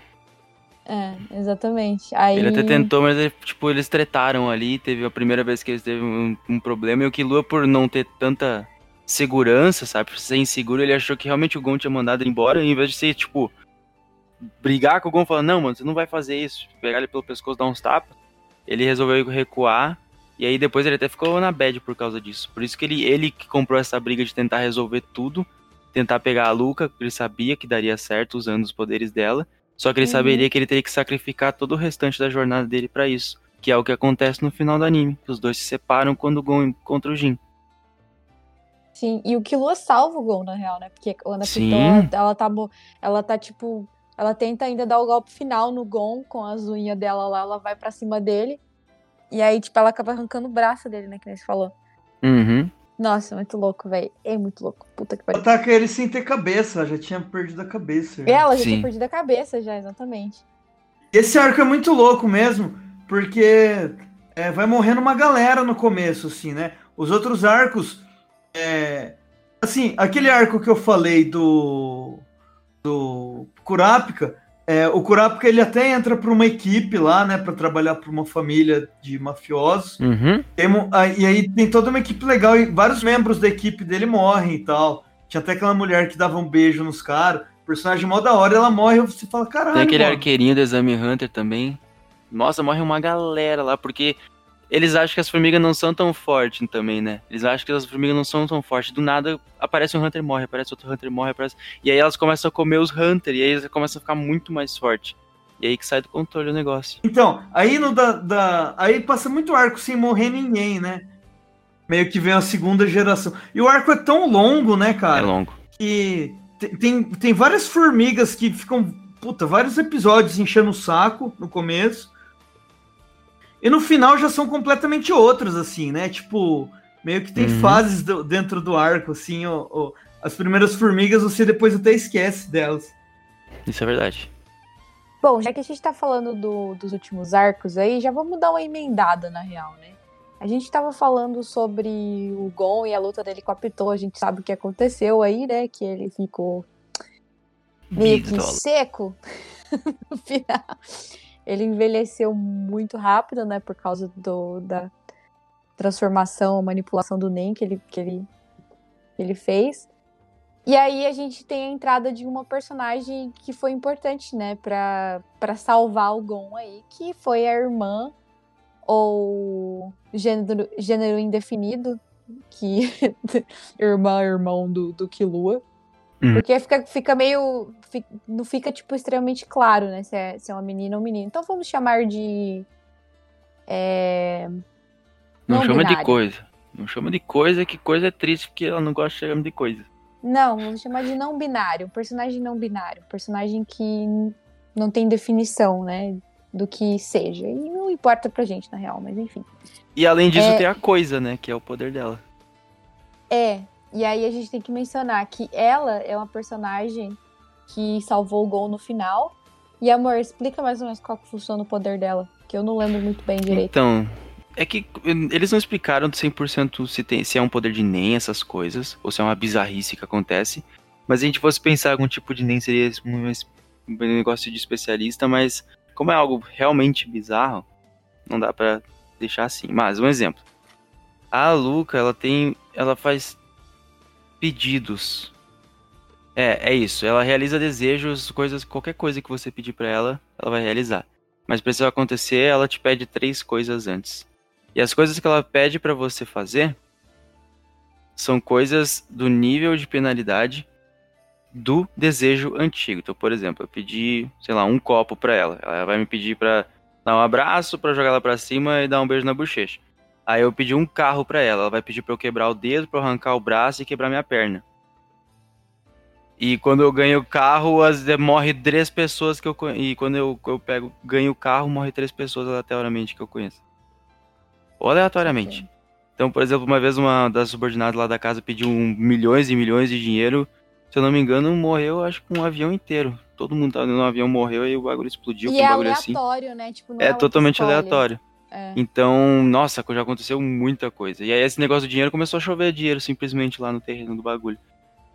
Speaker 1: É, exatamente. Aí...
Speaker 3: Ele até tentou, mas ele, tipo, eles tretaram ali. Teve a primeira vez que eles teve um, um problema. E o Killua, por não ter tanta segurança, sabe? Por ser inseguro, ele achou que realmente o Gon tinha mandado ele embora. E em vez de ser, tipo, brigar com o Gon, falando, não, mano, você não vai fazer isso. Pegar ele pelo pescoço, dar uns tapas. Ele resolveu recuar. E aí depois ele até ficou na bad por causa disso. Por isso que ele, ele que comprou essa briga de tentar resolver tudo. Tentar pegar a Luca, porque ele sabia que daria certo usando os poderes dela. Só que ele
Speaker 1: Uhum.
Speaker 3: saberia que ele teria que sacrificar todo o restante da jornada dele pra isso. Que é o que acontece no final do anime. Que os dois se separam quando o Gon encontra o Jin.
Speaker 1: Sim, e o Killua salva o Gon, na real, né? Porque quando a. Pitou, ela tá, ela tá, tipo... Ela tenta ainda dar o golpe final no Gon com as unhas dela lá, ela vai pra cima dele. E aí, tipo, ela acaba arrancando o braço dele, né? Que nem você falou.
Speaker 3: Uhum.
Speaker 1: Nossa, muito louco, velho. É muito louco. Puta que pariu.
Speaker 2: Ataca ele sem ter cabeça, já tinha perdido a cabeça. já.
Speaker 1: Ela já tinha
Speaker 3: Sim.
Speaker 1: perdido a cabeça, já, exatamente.
Speaker 2: Esse arco é muito louco mesmo, porque é, vai morrendo uma galera no começo, assim, né? Os outros arcos. é, assim, aquele arco que eu falei do. do Kurapika. É, o Kurapika ele até entra para uma equipe lá, né? Para trabalhar para uma família de mafiosos.
Speaker 3: Uhum.
Speaker 2: Tem e aí tem toda uma equipe legal e vários membros da equipe dele morrem e tal. Tinha até aquela mulher que dava um beijo nos caras. Personagem mó da hora, ela morre e você fala, caralho.
Speaker 3: Tem aquele
Speaker 2: mano.
Speaker 3: arqueirinho do Exame Hunter também. Nossa, morre uma galera lá, porque eles acham que as formigas não são tão fortes também, né? Eles acham que as formigas não são tão fortes. Do nada aparece um Hunter morre, aparece outro Hunter morre, aparece. E aí elas começam a comer os Hunter, e aí eles começam a ficar muito mais forte. E aí que sai do controle o negócio.
Speaker 2: Então, aí no da, da- Aí passa muito arco sem morrer ninguém, né? Meio que vem a segunda geração. E o arco é tão longo, né,
Speaker 3: É
Speaker 2: cara?
Speaker 3: longo.
Speaker 2: que te- tem, tem várias formigas que ficam, puta, vários episódios enchendo o saco no começo. E no final já são completamente outros, assim, né? Tipo, meio que tem
Speaker 3: Uhum.
Speaker 2: fases do- dentro do arco, assim, ó, ó. as primeiras formigas você depois até esquece delas.
Speaker 3: Isso é verdade.
Speaker 1: Bom, já que a gente tá falando do- dos últimos arcos aí, já vamos dar uma emendada, na real, né? A gente tava falando sobre o Gon e a luta dele com a Pitou, a gente sabe o que aconteceu aí, né? Que ele ficou meio
Speaker 3: Big
Speaker 1: que
Speaker 3: dollar.
Speaker 1: seco no final. Ele envelheceu muito rápido, né? Por causa do, da transformação, manipulação do Nen que ele, que ele, que ele fez. E aí a gente tem a entrada de uma personagem que foi importante, né, pra, pra salvar o Gon aí, que foi a irmã, ou gênero, gênero indefinido, que irmã, irmão do, do Killua.
Speaker 3: Hum.
Speaker 1: Porque fica, fica meio. fi- não fica, tipo, extremamente claro, né? Se é, se é uma menina ou um menino. Então vamos chamar de. É,
Speaker 3: Não,
Speaker 1: Não
Speaker 3: chama de coisa. Não chama de coisa, que coisa é triste, porque ela não gosta de chamar de coisa.
Speaker 1: Não, vamos chamar de não binário. Personagem não binário. Personagem que não tem definição, né? Do que seja. E não importa pra gente, na real, mas enfim.
Speaker 3: E além disso,
Speaker 1: É.
Speaker 3: tem a coisa, né? Que é o poder dela.
Speaker 1: É. E aí a gente tem que mencionar que ela é uma personagem que salvou o gol no final. E amor, explica mais ou menos qual que funciona o poder dela. Que eu não lembro muito bem direito.
Speaker 3: Então, é que eles não explicaram 100% se, tem, se é um poder de NEM, essas coisas, ou se é uma bizarrice que acontece. Mas se a gente fosse pensar algum tipo de NEM, seria um, negócio de especialista, mas como é algo realmente bizarro, não dá pra deixar assim. Mas, um exemplo. A Luca, ela tem. Ela faz pedidos. É, é isso. Ela realiza desejos, coisas, qualquer coisa que você pedir pra ela, ela vai realizar. Mas pra isso acontecer, ela te pede três coisas antes. E as coisas que ela pede pra você fazer são coisas do nível de penalidade do desejo antigo. Então, por exemplo, eu pedi, sei lá, um copo pra ela. Ela vai me pedir pra dar um abraço, pra jogar ela pra cima e dar um beijo na bochecha. Aí eu pedi um carro pra ela. Ela vai pedir pra eu quebrar o dedo, pra eu arrancar o braço e quebrar minha perna. E quando eu ganho o carro, as, morre três pessoas que eu conheço. E quando eu, eu pego, ganho o carro, morre três pessoas aleatoriamente que eu conheço. Ou aleatoriamente. Então, por exemplo, uma vez uma das subordinadas lá da casa pediu um, milhões e milhões de dinheiro. Se eu não me engano, morreu, acho que um avião inteiro. Todo mundo tava no avião morreu e o bagulho explodiu
Speaker 1: E
Speaker 3: com um
Speaker 1: é
Speaker 3: bagulho assim.
Speaker 1: aleatório, né? Tipo,
Speaker 3: É
Speaker 1: que
Speaker 3: totalmente aleatório.
Speaker 1: É.
Speaker 3: Então, nossa, já aconteceu muita coisa. E aí esse negócio do dinheiro começou a chover dinheiro simplesmente lá no terreno do bagulho.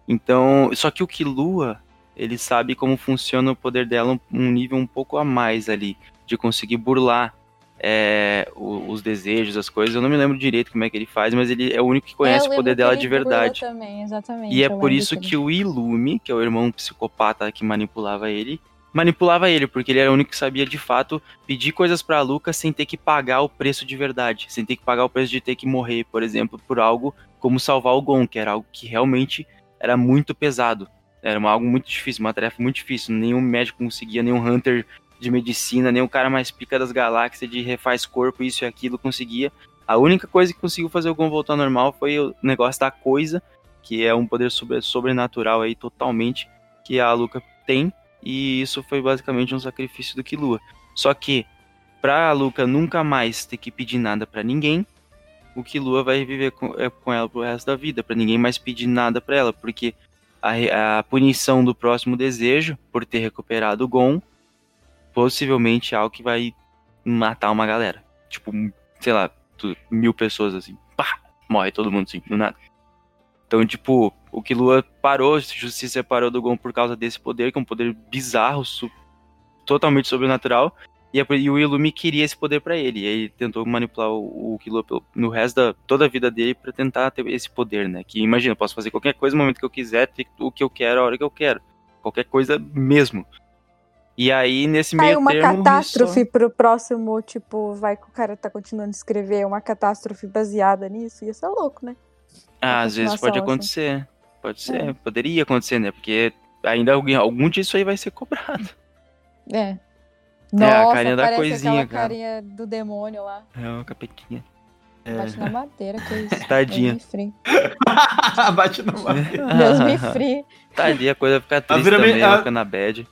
Speaker 3: Então, só que o Kilua, ele sabe como funciona o poder dela um, um nível um pouco a mais ali, de conseguir burlar é, o- os desejos, as coisas. Eu não me lembro direito como é que ele faz, mas ele é o único que conhece
Speaker 1: Eu
Speaker 3: o poder dela de verdade.
Speaker 1: Também, exatamente.
Speaker 3: E é por isso
Speaker 1: que
Speaker 3: que o Ilume, que é o irmão psicopata que manipulava ele, manipulava ele, porque ele era o único que sabia de fato pedir coisas pra Luca sem ter que pagar o preço de verdade, sem ter que pagar o preço de ter que morrer, por exemplo, por algo como salvar o Gon, que era algo que realmente era muito pesado. Era uma- algo muito difícil, uma tarefa muito difícil. Nenhum médico conseguia, nenhum hunter de medicina, o cara mais pica das galáxias de refaz corpo, isso e aquilo conseguia. A única coisa que conseguiu fazer o Gon voltar ao normal foi o negócio da coisa, que é um poder sobre- sobrenatural aí totalmente que a Luca tem, e isso foi basicamente um sacrifício do Killua. Só que pra Luca nunca mais ter que pedir nada pra ninguém, o Killua vai viver com, é, com ela pro resto da vida, pra ninguém mais pedir nada pra ela, porque a, a punição do próximo desejo por ter recuperado o Gon possivelmente é algo que vai matar uma galera. Tipo, sei lá, mil pessoas assim, pá, morre todo mundo assim, do nada. Então, tipo, o Killua parou, se se separou do Gon por causa desse poder, que é um poder bizarro, totalmente sobrenatural. E, por- e o Illumi queria esse poder pra ele. E aí ele tentou manipular o, o Killua no resto da toda a vida dele pra tentar ter esse poder, né? Que imagina, eu posso fazer qualquer coisa no momento que eu quiser, ter o que eu quero, a hora que eu quero. Qualquer coisa mesmo. E aí, nesse
Speaker 1: Aí
Speaker 3: meio
Speaker 1: uma
Speaker 3: termo, o
Speaker 1: catástrofe
Speaker 3: Hisoka-
Speaker 1: pro próximo, tipo, vai que o cara tá continuando a escrever uma catástrofe baseada nisso, ia ser louco, né?
Speaker 3: Ah,
Speaker 1: a
Speaker 3: às vezes pode
Speaker 1: continuação,
Speaker 3: acontecer. Pode ser,
Speaker 1: É.
Speaker 3: poderia acontecer, né? Porque ainda alguém, algum disso aí vai ser cobrado.
Speaker 1: É.
Speaker 3: a
Speaker 1: Nossa,
Speaker 3: carinha da coisinha, cara.
Speaker 1: carinha do demônio lá.
Speaker 3: É uma capetinha.
Speaker 1: Bate na madeira, que isso.
Speaker 3: Tadinha.
Speaker 1: Deus me free.
Speaker 2: Bate na madeira.
Speaker 1: Deus me free.
Speaker 3: Tadinha, a coisa fica triste
Speaker 2: vira
Speaker 3: também,
Speaker 2: meio-
Speaker 3: ela
Speaker 2: a-
Speaker 3: fica na bad.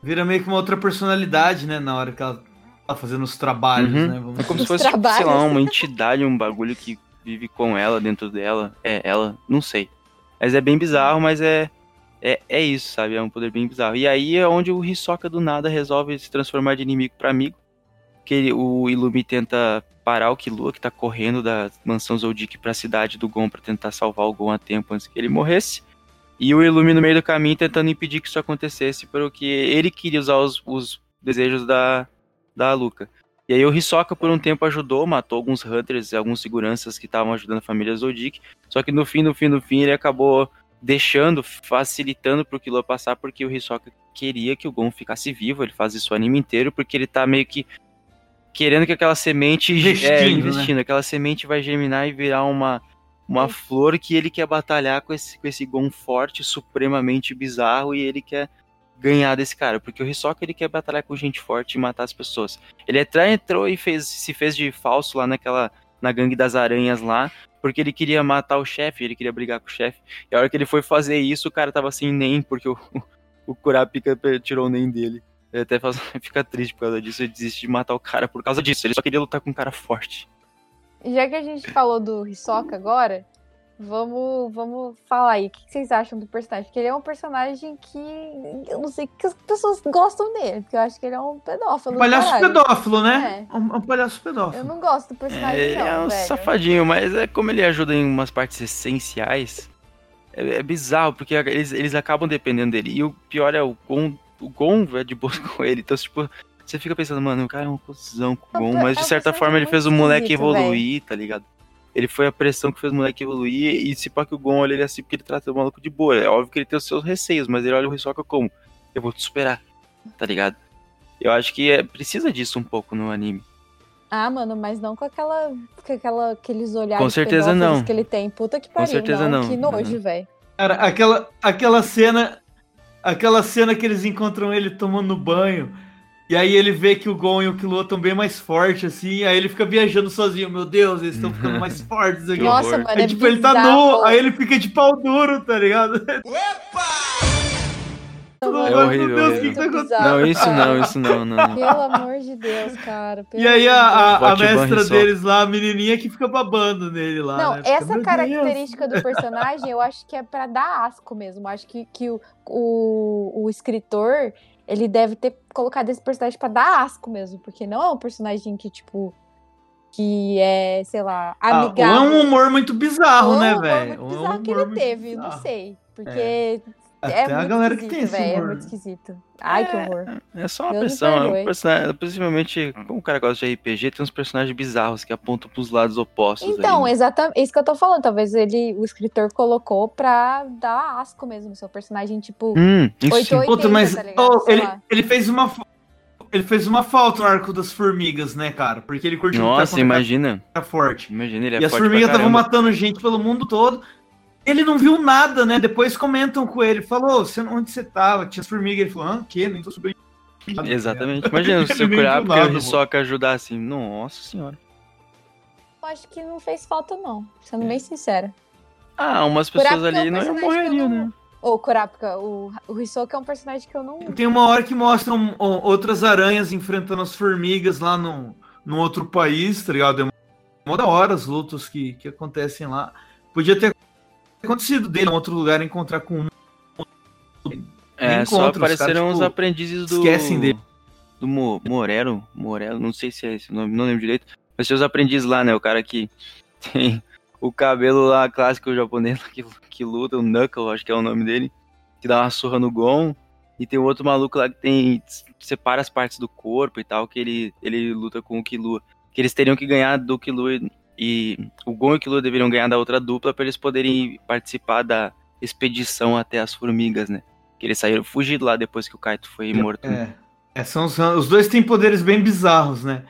Speaker 2: Vira meio que uma outra personalidade, né? Na hora que ela tá fazendo os trabalhos,
Speaker 3: Uhum.
Speaker 2: né? Vamos
Speaker 3: É como se
Speaker 1: Os
Speaker 3: fosse, tipo, sei lá,
Speaker 1: trabalhos.
Speaker 3: uma entidade, um bagulho que vive com ela, dentro dela. É, ela, não sei. Mas é bem bizarro, mas é, é, é isso, sabe? É um poder bem bizarro. E aí é onde o Hisoka do nada resolve se transformar de inimigo pra amigo. Que ele- o Illumi tenta parar o Killua, que tá correndo da mansão Zoldyck pra cidade do Gon pra tentar salvar o Gon a tempo antes que ele morresse. E o Illumi no meio do caminho tentando impedir que isso acontecesse, porque ele queria usar os, os desejos da, da Luca. E aí o Hisoka por um tempo ajudou, matou alguns hunters e alguns seguranças que estavam ajudando a família Zoldyck. Só que no fim, no fim, no fim, ele acabou deixando, facilitando pro Killua passar, porque o Hisoka queria que o Gon ficasse vivo. Ele faz isso o anime inteiro, porque ele tá meio que querendo que aquela semente é,
Speaker 2: Investindo, né?
Speaker 3: investindo, aquela semente vai germinar e virar uma uma flor que ele quer batalhar com esse, com esse Gon forte, supremamente bizarro, e ele quer ganhar desse cara, porque o Hisoka ele quer batalhar com gente forte e matar as pessoas. Ele até entrou e fez, se fez de falso lá naquela na gangue das aranhas lá, porque ele queria matar o chefe, ele queria brigar com o chefe. E a hora que ele foi fazer isso, o cara tava sem nem, porque o, o Kurapika tirou o nem dele. Ele até faz, fica triste por causa disso, ele desiste de matar o cara por causa disso. Ele só queria lutar com um cara forte.
Speaker 1: Já que a gente falou do Hisoka agora, vamos, vamos falar aí. O que vocês acham do personagem? Porque ele é um personagem que eu não sei que as pessoas gostam dele, porque eu acho que ele é um pedófilo.
Speaker 2: Um palhaço
Speaker 1: caralho.
Speaker 2: pedófilo, né? Um, um palhaço pedófilo.
Speaker 1: Eu não gosto do personagem,
Speaker 3: É,
Speaker 1: não,
Speaker 3: é um
Speaker 1: velho.
Speaker 3: safadinho, mas é como ele ajuda em umas partes essenciais. É, é bizarro, porque eles, eles acabam dependendo dele. E o pior é o Gon, o Gon é de boa com ele. Então, tipo, você fica pensando, mano, o cara é um cuzão com o Gon,
Speaker 1: É um
Speaker 3: mas de certa
Speaker 1: é
Speaker 3: forma ele fez o moleque
Speaker 1: esquisito,
Speaker 3: evoluir, tá ligado? Ele foi a pressão que fez o moleque evoluir, e se pá que o Gon olha ele assim porque ele trata o maluco de boa. É óbvio que ele tem os seus receios, mas ele olha o Hisoka como? Eu vou te superar, tá ligado? Eu acho que é, precisa disso um pouco no anime.
Speaker 1: Ah, mano, mas não com aquela, com aquela aqueles olhares
Speaker 3: Com certeza não.
Speaker 1: que ele tem. Puta que pariu,
Speaker 3: certeza não.
Speaker 1: Que nojo,
Speaker 3: Uhum.
Speaker 1: velho.
Speaker 2: Cara, aquela, aquela cena. Aquela cena que eles encontram ele tomando banho. E aí ele vê que o Gon e o Killua estão bem mais fortes, assim. Aí ele fica viajando sozinho. Meu Deus, eles estão ficando mais fortes aqui.
Speaker 1: Nossa, mano,
Speaker 2: Aí,
Speaker 1: é
Speaker 2: tipo, ele tá nu, aí ele fica de pau duro, tá ligado?
Speaker 1: Mano,
Speaker 3: É horrível,
Speaker 2: Meu Deus, o que, que tá acontecendo?
Speaker 3: Não, isso não, isso não, não.
Speaker 1: Pelo amor de Deus, cara.
Speaker 2: E aí a,
Speaker 1: Deus.
Speaker 2: a, a mestra deles lá, a menininha que fica babando nele lá.
Speaker 1: Não,
Speaker 2: né?
Speaker 1: Essa
Speaker 2: "Meu
Speaker 1: característica do personagem eu acho que é pra dar asco mesmo. Acho que, que o, o, o escritor ele deve ter colocado esse personagem pra dar asco mesmo, porque não é um personagem que, tipo, que é, sei lá,
Speaker 2: Ah,
Speaker 1: amigável.
Speaker 2: é um humor muito bizarro, né,
Speaker 1: é um humor
Speaker 2: velho? é um
Speaker 1: bizarro que ele teve, não
Speaker 2: bizarro.
Speaker 1: sei. Porque
Speaker 2: É.
Speaker 1: é,
Speaker 2: Até a
Speaker 1: muito
Speaker 2: galera que tem esse
Speaker 1: velho. É
Speaker 2: humor.
Speaker 1: muito esquisito. Ai, que horror.
Speaker 3: É só uma pressão. É um personagem, possivelmente, como o cara gosta de RPG, tem uns personagens bizarros que apontam pros lados opostos.
Speaker 1: Então,
Speaker 3: aí, né?
Speaker 1: exatamente, isso que eu tô falando. Talvez ele, o escritor colocou pra dar asco mesmo. Seu personagem, tipo,
Speaker 3: Hum, isso sim.
Speaker 1: 880,
Speaker 2: Puta, mas
Speaker 1: tá
Speaker 2: oh, ele, ele fez uma ele fez uma falta no arco das formigas, né, cara? Porque ele curtiu
Speaker 3: Nossa, imagina.
Speaker 2: cara forte.
Speaker 3: Imagina, ele é
Speaker 2: e as formigas estavam matando gente pelo mundo todo. Ele não viu nada, né? Depois comentam com ele. Falou, "Você- onde você tava? Tinha as formigas. Ele falou, ah, o quê? Nem tô subindo.
Speaker 3: Exatamente. Imagina se o Kurapika e
Speaker 2: nada,
Speaker 3: o. Hisoka ajudar assim. Nossa senhora.
Speaker 1: Eu acho que não fez falta, não. Sendo bem sincera.
Speaker 3: Ah, umas pessoas
Speaker 1: Kurapika é um
Speaker 3: ali não
Speaker 1: personagem
Speaker 3: morreriam,
Speaker 1: que eu não-
Speaker 3: né?
Speaker 1: Ô, Kurapika, o, o Hisoka é um personagem que eu não.
Speaker 2: Tem uma hora que mostram outras aranhas enfrentando as formigas lá no, no outro país, tá ligado? É uma da hora as lutas que, que acontecem lá. Podia ter acontecido dele em outro lugar encontrar com um.
Speaker 3: É, só apareceram os
Speaker 2: tipo,
Speaker 3: aprendizes do.
Speaker 2: esquecem dele.
Speaker 3: Do Mo- Morero. Morelo, não sei se é esse o nome, não lembro direito. Mas tem os aprendizes lá, né? O cara que tem o cabelo lá clássico japonês que, que luta, o Knuckle, acho que é o nome dele. Que dá uma surra no Gon. E tem outro maluco lá que tem. separa as partes do corpo e tal, que ele, ele luta com o Killua. Que eles teriam que ganhar do Killua e, o Gon e o Killua deveriam ganhar da outra dupla pra eles poderem participar da expedição até as formigas, né? Que eles saíram fugidos lá depois que o Kaito foi morto.
Speaker 2: É. É, são os, os dois têm poderes bem bizarros, né?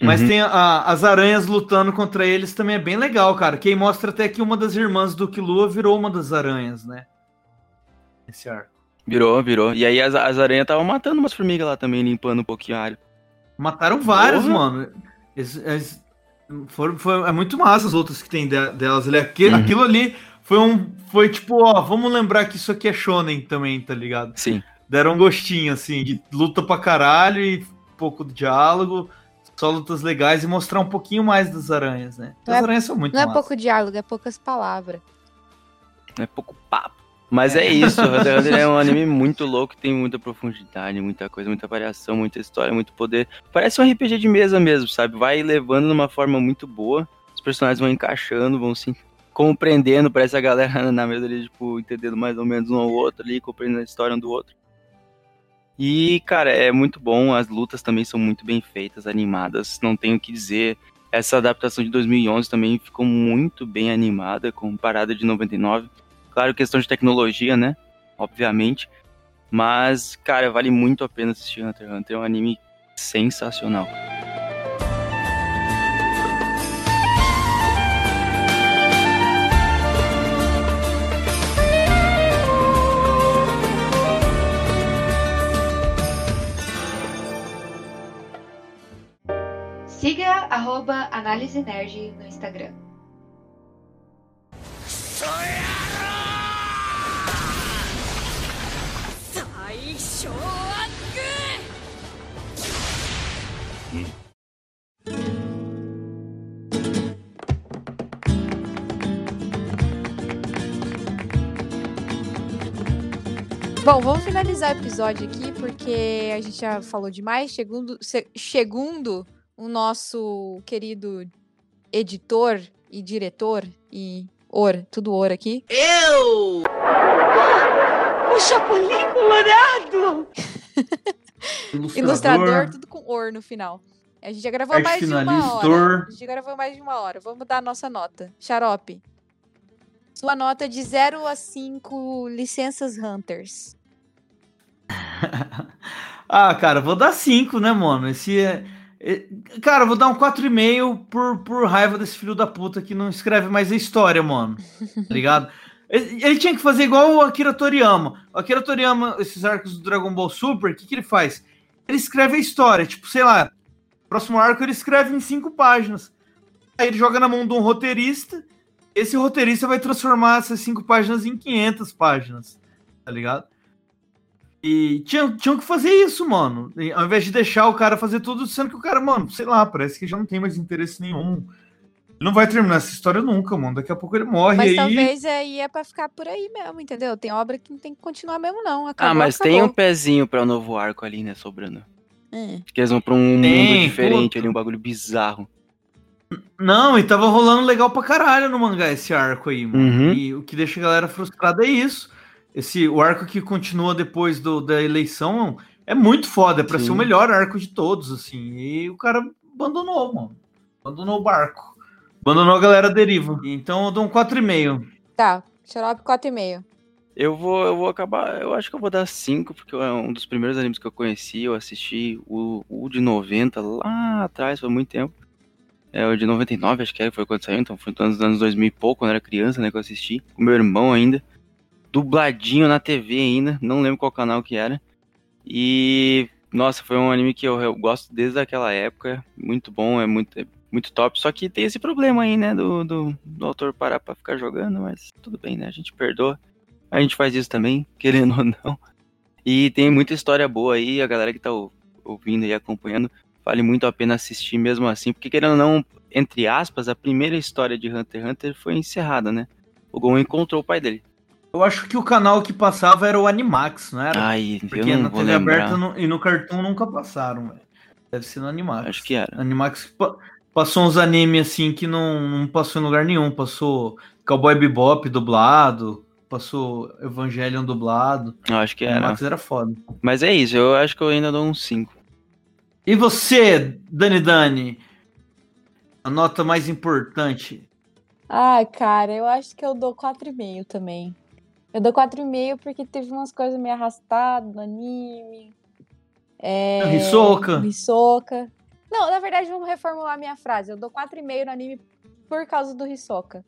Speaker 2: Mas
Speaker 3: Uhum.
Speaker 2: tem a- as aranhas lutando contra eles também é bem legal, cara. Quem mostra até que uma das irmãs do Killua virou uma das aranhas, né? Esse arco.
Speaker 3: Virou, virou. E aí as, as aranhas estavam matando umas formigas lá também, limpando um pouquinho a área.
Speaker 2: Mataram vários,
Speaker 3: Porra.
Speaker 2: mano. Eles- eles foram, foi, é muito massa as outras que tem de- delas ali. Aqui-
Speaker 3: Uhum.
Speaker 2: Aquilo ali foi um. Foi tipo, ó, vamos lembrar que isso aqui é Shonen também, tá ligado?
Speaker 3: Sim.
Speaker 2: Deram um gostinho, assim, de luta pra caralho e pouco de diálogo, só lutas legais e mostrar um pouquinho mais das aranhas, né?
Speaker 1: Não
Speaker 2: As
Speaker 1: é-
Speaker 2: aranhas são muito
Speaker 1: Não é
Speaker 2: massas.
Speaker 1: pouco diálogo, é poucas palavras.
Speaker 3: É pouco papo. Mas é isso, Hunter x Hunter é um anime muito louco, tem muita profundidade, muita coisa, muita variação, muita história, muito poder. Parece um RPG de mesa mesmo, sabe? Vai levando de uma forma muito boa, os personagens vão encaixando, vão se compreendendo, parece a galera na mesa ali, tipo, entendendo mais ou menos um ao outro ali, compreendendo a história um do outro. E, cara, é muito bom, as lutas também são muito bem feitas, animadas, não tenho o que dizer. Essa adaptação de 2011 também ficou muito bem animada, comparada de 99. Claro, questão de tecnologia, né? Obviamente. Mas, cara, vale muito a pena assistir Hunter x Hunter. É um anime sensacional.
Speaker 4: Siga arroba Análise Nerd no Instagram.
Speaker 1: Bom, vamos finalizar o episódio aqui, porque a gente já falou demais. Segundo, se- segundo o nosso querido editor e diretor e or, tudo or aqui.
Speaker 7: Eu! O Chapolin Colorado!
Speaker 1: Ilustrador, tudo com or no final. A gente já gravou mais de uma hora.
Speaker 2: or.
Speaker 1: A gente já gravou mais de uma hora. Vamos dar a nossa nota. Xarope. Sua nota de 0 a 5 licenças Hunters.
Speaker 2: Ah, cara, vou dar 5, né, mano? Esse é. é- Cara, eu vou dar um 4,5 por, por raiva desse filho da puta que não escreve mais a história, mano. Tá ligado? Ele, tinha que fazer igual o Akira Toriyama. O Akira Toriyama, esses arcos do Dragon Ball Super, o que, que ele faz? Ele escreve a história, tipo, sei lá, próximo arco ele escreve em cinco páginas. Aí ele joga na mão de um roteirista, esse roteirista vai transformar essas cinco páginas em 500 páginas, tá ligado? E tinham, tinham que fazer isso, mano. E ao invés de deixar o cara fazer tudo, sendo que o cara, mano, sei lá, parece que já não tem mais interesse nenhum. Ele não vai terminar essa história nunca, mano. Daqui a pouco ele morre
Speaker 1: Mas
Speaker 2: aí.
Speaker 1: talvez aí é pra ficar por aí mesmo, entendeu? Tem obra que não tem que continuar mesmo, não. Acabou,
Speaker 3: ah, mas
Speaker 1: acabou.
Speaker 3: tem um pezinho pra um novo arco ali, né, sobrando.
Speaker 1: É.
Speaker 3: Que eles vão pra um
Speaker 2: Tem,
Speaker 3: mundo diferente
Speaker 2: puta.
Speaker 3: ali, um bagulho bizarro.
Speaker 2: Não, e tava rolando legal pra caralho no mangá esse arco aí, mano.
Speaker 3: Uhum.
Speaker 2: E o que deixa a galera frustrada é isso. Esse, o arco que continua depois do, da eleição é muito foda, é pra
Speaker 3: Sim.
Speaker 2: ser o melhor arco de todos, assim. E o cara abandonou, mano. Abandonou o barco. Abandonou a galera deriva. Então eu dou um 4,5.
Speaker 1: Tá, Xarope 4,5.
Speaker 3: Eu vou, eu vou acabar. Eu acho que eu vou dar 5, porque é um dos primeiros animes que eu conheci. Eu assisti o, o de 90 lá atrás, foi muito tempo. É o de 99, acho que era, foi quando saiu, então foi nos anos 2000 e pouco, quando eu era criança, né, que eu assisti, com meu irmão ainda. Dubladinho na TV ainda, não lembro qual canal que era. E, nossa, foi um anime que eu, eu gosto desde aquela época, muito bom, é muito, é muito top. Só que tem esse problema aí, né, do, do, do autor parar pra ficar jogando, mas tudo bem, né, a gente perdoa. A gente faz isso também, querendo ou não. E tem muita história boa aí, a galera que tá ou- ouvindo e acompanhando, vale muito a pena assistir mesmo assim, porque querendo ou não, entre aspas, a primeira história de Hunter x Hunter foi encerrada, né? O Gon encontrou o pai dele.
Speaker 2: Eu acho que o canal que passava era o Animax, não era?
Speaker 3: Ai, eu
Speaker 2: Porque
Speaker 3: não
Speaker 2: na
Speaker 3: vou
Speaker 2: TV
Speaker 3: lembrar.
Speaker 2: aberta no- e no Cartoon nunca passaram, velho. Deve ser no Animax.
Speaker 3: Acho que era.
Speaker 2: Animax passou uns animes assim que não, não passou em lugar nenhum. Passou Cowboy Bebop dublado, passou Evangelion dublado.
Speaker 3: Eu acho que era.
Speaker 2: Animax era foda.
Speaker 3: Mas é isso, eu acho que eu ainda dou um 5.
Speaker 2: E você, Dani Dani? A nota mais importante.
Speaker 1: Ai, cara, eu acho que eu dou 4,5 também. Eu dou 4,5 porque teve umas coisas meio arrastadas no anime. É...
Speaker 2: Hisoka.
Speaker 1: Hisoka. Não, na verdade, vamos reformular a minha frase. Eu dou 4,5 no anime por causa do Hisoka.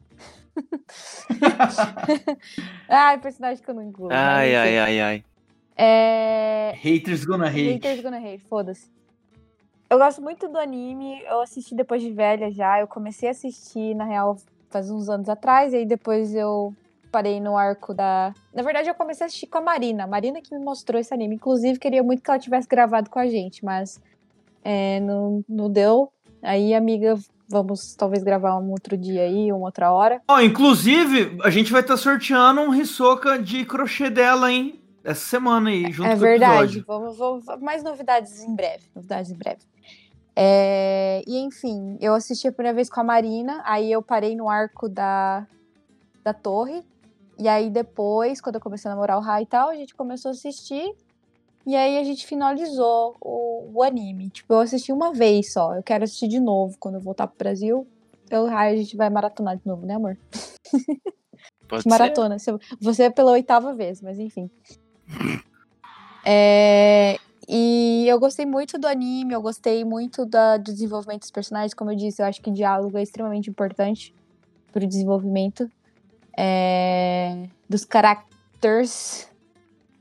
Speaker 1: ai, personagem que eu não incluo. mas
Speaker 3: Ai, ai, ai, ai.
Speaker 1: É...
Speaker 2: Haters gonna hate.
Speaker 1: Haters gonna hate, foda-se. Eu gosto muito do anime, eu assisti depois de velha já. Eu comecei a assistir, na real, faz uns anos atrás, e aí depois eu parei no arco da. Na verdade, eu comecei a assistir com a Marina. A Marina que me mostrou esse anime. Inclusive, queria muito que ela tivesse gravado com a gente, mas é, não, não deu. Aí, amiga, vamos talvez gravar um outro dia aí, uma outra hora.
Speaker 2: Ó, inclusive, a gente vai estar sorteando um Hisoka de crochê dela, hein? Essa semana aí, junto
Speaker 1: é
Speaker 2: com o
Speaker 1: verdade.
Speaker 2: episódio.
Speaker 1: Vamos, vamos- mais novidades em breve. Novidades em breve. É, e enfim, eu assisti a primeira vez com a Marina, aí eu parei no arco da, da torre. E aí depois, quando eu comecei a namorar o Rai e tal, a gente começou a assistir. E aí a gente finalizou o, o anime. Tipo, eu assisti uma vez só. Eu quero assistir de novo quando eu voltar pro Brasil. Eu Rai a gente vai maratonar de novo, né, amor?
Speaker 3: Pode ser.
Speaker 1: Maratona. Você- Você é pela oitava vez, mas enfim. É, e eu gostei muito do anime, eu gostei muito da, do desenvolvimento dos personagens. Como eu disse, eu acho que diálogo é extremamente importante pro desenvolvimento é, dos characters.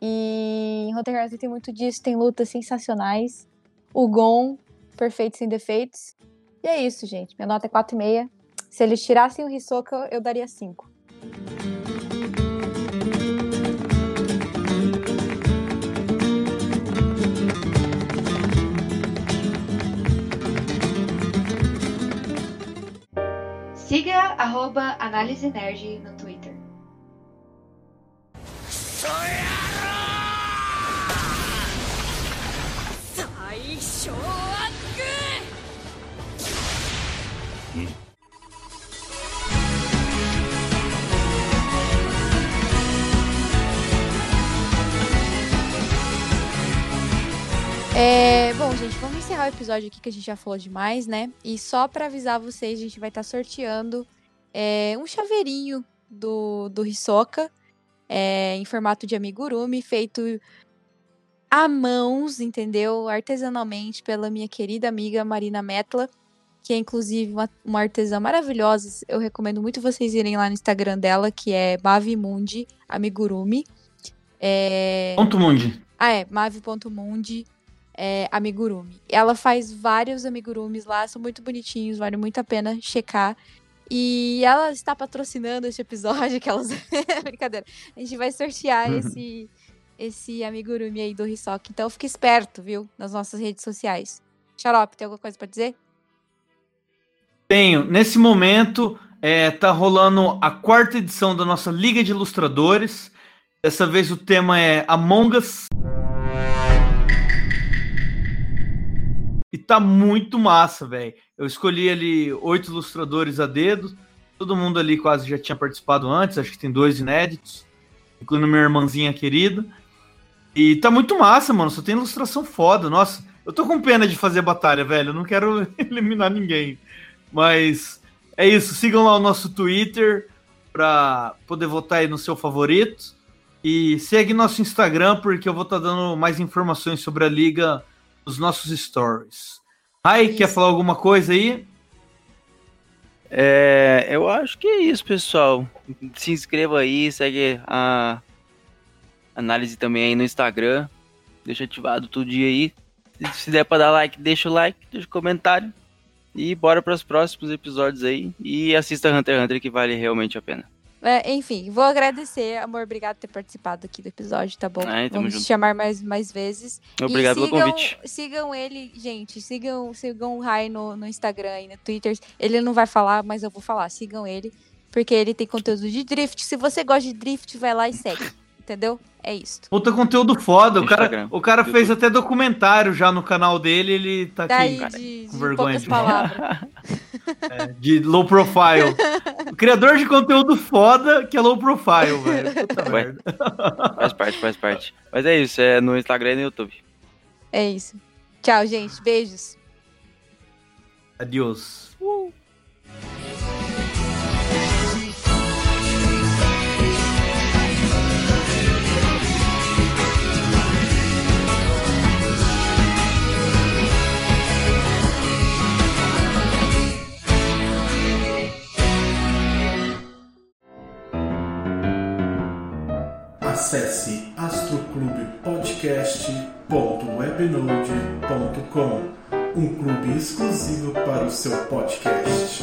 Speaker 1: E em Hunter tem muito disso, tem lutas sensacionais. O Gon, perfeito sem defeitos. E é isso, gente. Minha nota é 4,5. Se eles tirassem o Hisoka, eu daria 5.
Speaker 4: Siga arroba Análise Nerd no
Speaker 1: É, bom, gente, vamos encerrar o episódio aqui que a gente já falou demais, né? E só pra avisar vocês, a gente vai estar sorteando é, um chaveirinho do, do Hisoka é, em formato de amigurumi, feito à mãos, entendeu? Artesanalmente pela minha querida amiga Marina Metla, que é inclusive uma, uma artesã maravilhosa. Eu recomendo muito vocês irem lá no Instagram dela, que é Mavimundi Amigurumi. É...
Speaker 2: Ponto Mundi.
Speaker 1: Ah, é, mavi.mundi é, amigurumi. Ela faz vários amigurumis lá, são muito bonitinhos, vale muito a pena checar. E ela está patrocinando este episódio, aquelas. Brincadeira. A gente vai sortear esse, esse amigurumi aí do Hisoka. Então fique esperto, viu? Nas nossas redes sociais. Xarope, tem alguma coisa pra dizer?
Speaker 2: Tenho. Nesse momento, é, tá rolando a quarta edição da nossa Liga de Ilustradores. Dessa vez o tema é Among Us. E tá muito massa, velho. Eu escolhi ali oito ilustradores a dedo. Todo mundo ali quase já tinha participado antes. Acho que tem dois inéditos. Incluindo minha irmãzinha querida. E tá muito massa, mano. Só tem ilustração foda. Nossa, eu tô com pena de fazer batalha, velho. Eu não quero eliminar ninguém. Mas é isso. Sigam lá o nosso Twitter pra poder votar aí no seu favorito. E segue nosso Instagram, porque eu vou estar dando mais informações sobre a liga nos nossos stories. Ai, quer falar alguma coisa aí?
Speaker 3: É, eu acho que é isso, pessoal. Se inscreva aí, segue a análise também aí no Instagram. Deixa ativado todo dia aí. Se- der pra dar like, deixa o like, deixa o comentário. E bora para os próximos episódios aí. E assista Hunter x Hunter, que vale realmente a pena.
Speaker 1: É, enfim, vou agradecer, amor. Obrigado por ter participado aqui do episódio, tá bom?
Speaker 3: Ai, tamo
Speaker 1: Vamos
Speaker 3: junto.
Speaker 1: te chamar mais, mais vezes.
Speaker 3: Obrigado
Speaker 1: E
Speaker 3: pelo
Speaker 1: sigam,
Speaker 3: convite.
Speaker 1: Sigam ele, gente. Sigam, sigam o Rai no, no Instagram e no Twitter. Ele não vai falar, mas eu vou falar. Sigam ele, porque ele tem conteúdo de drift. Se você gosta de drift, vai lá e segue. Entendeu? É isso.
Speaker 2: Puta conteúdo foda. O cara, o cara fez até documentário já no canal dele. Ele tá
Speaker 1: Daí
Speaker 2: aqui
Speaker 1: de,
Speaker 2: com
Speaker 1: de
Speaker 2: vergonha
Speaker 1: poucas
Speaker 2: de-
Speaker 1: palavras.
Speaker 2: de low profile. O criador de conteúdo foda que é low profile, velho. Puta merda.
Speaker 3: Faz parte, faz parte. Mas é isso, é no Instagram e no YouTube.
Speaker 1: É isso. Tchau, gente. Beijos.
Speaker 2: Adiós.
Speaker 8: Acesse astroclubepodcast.webnode.com, um clube exclusivo para o seu podcast.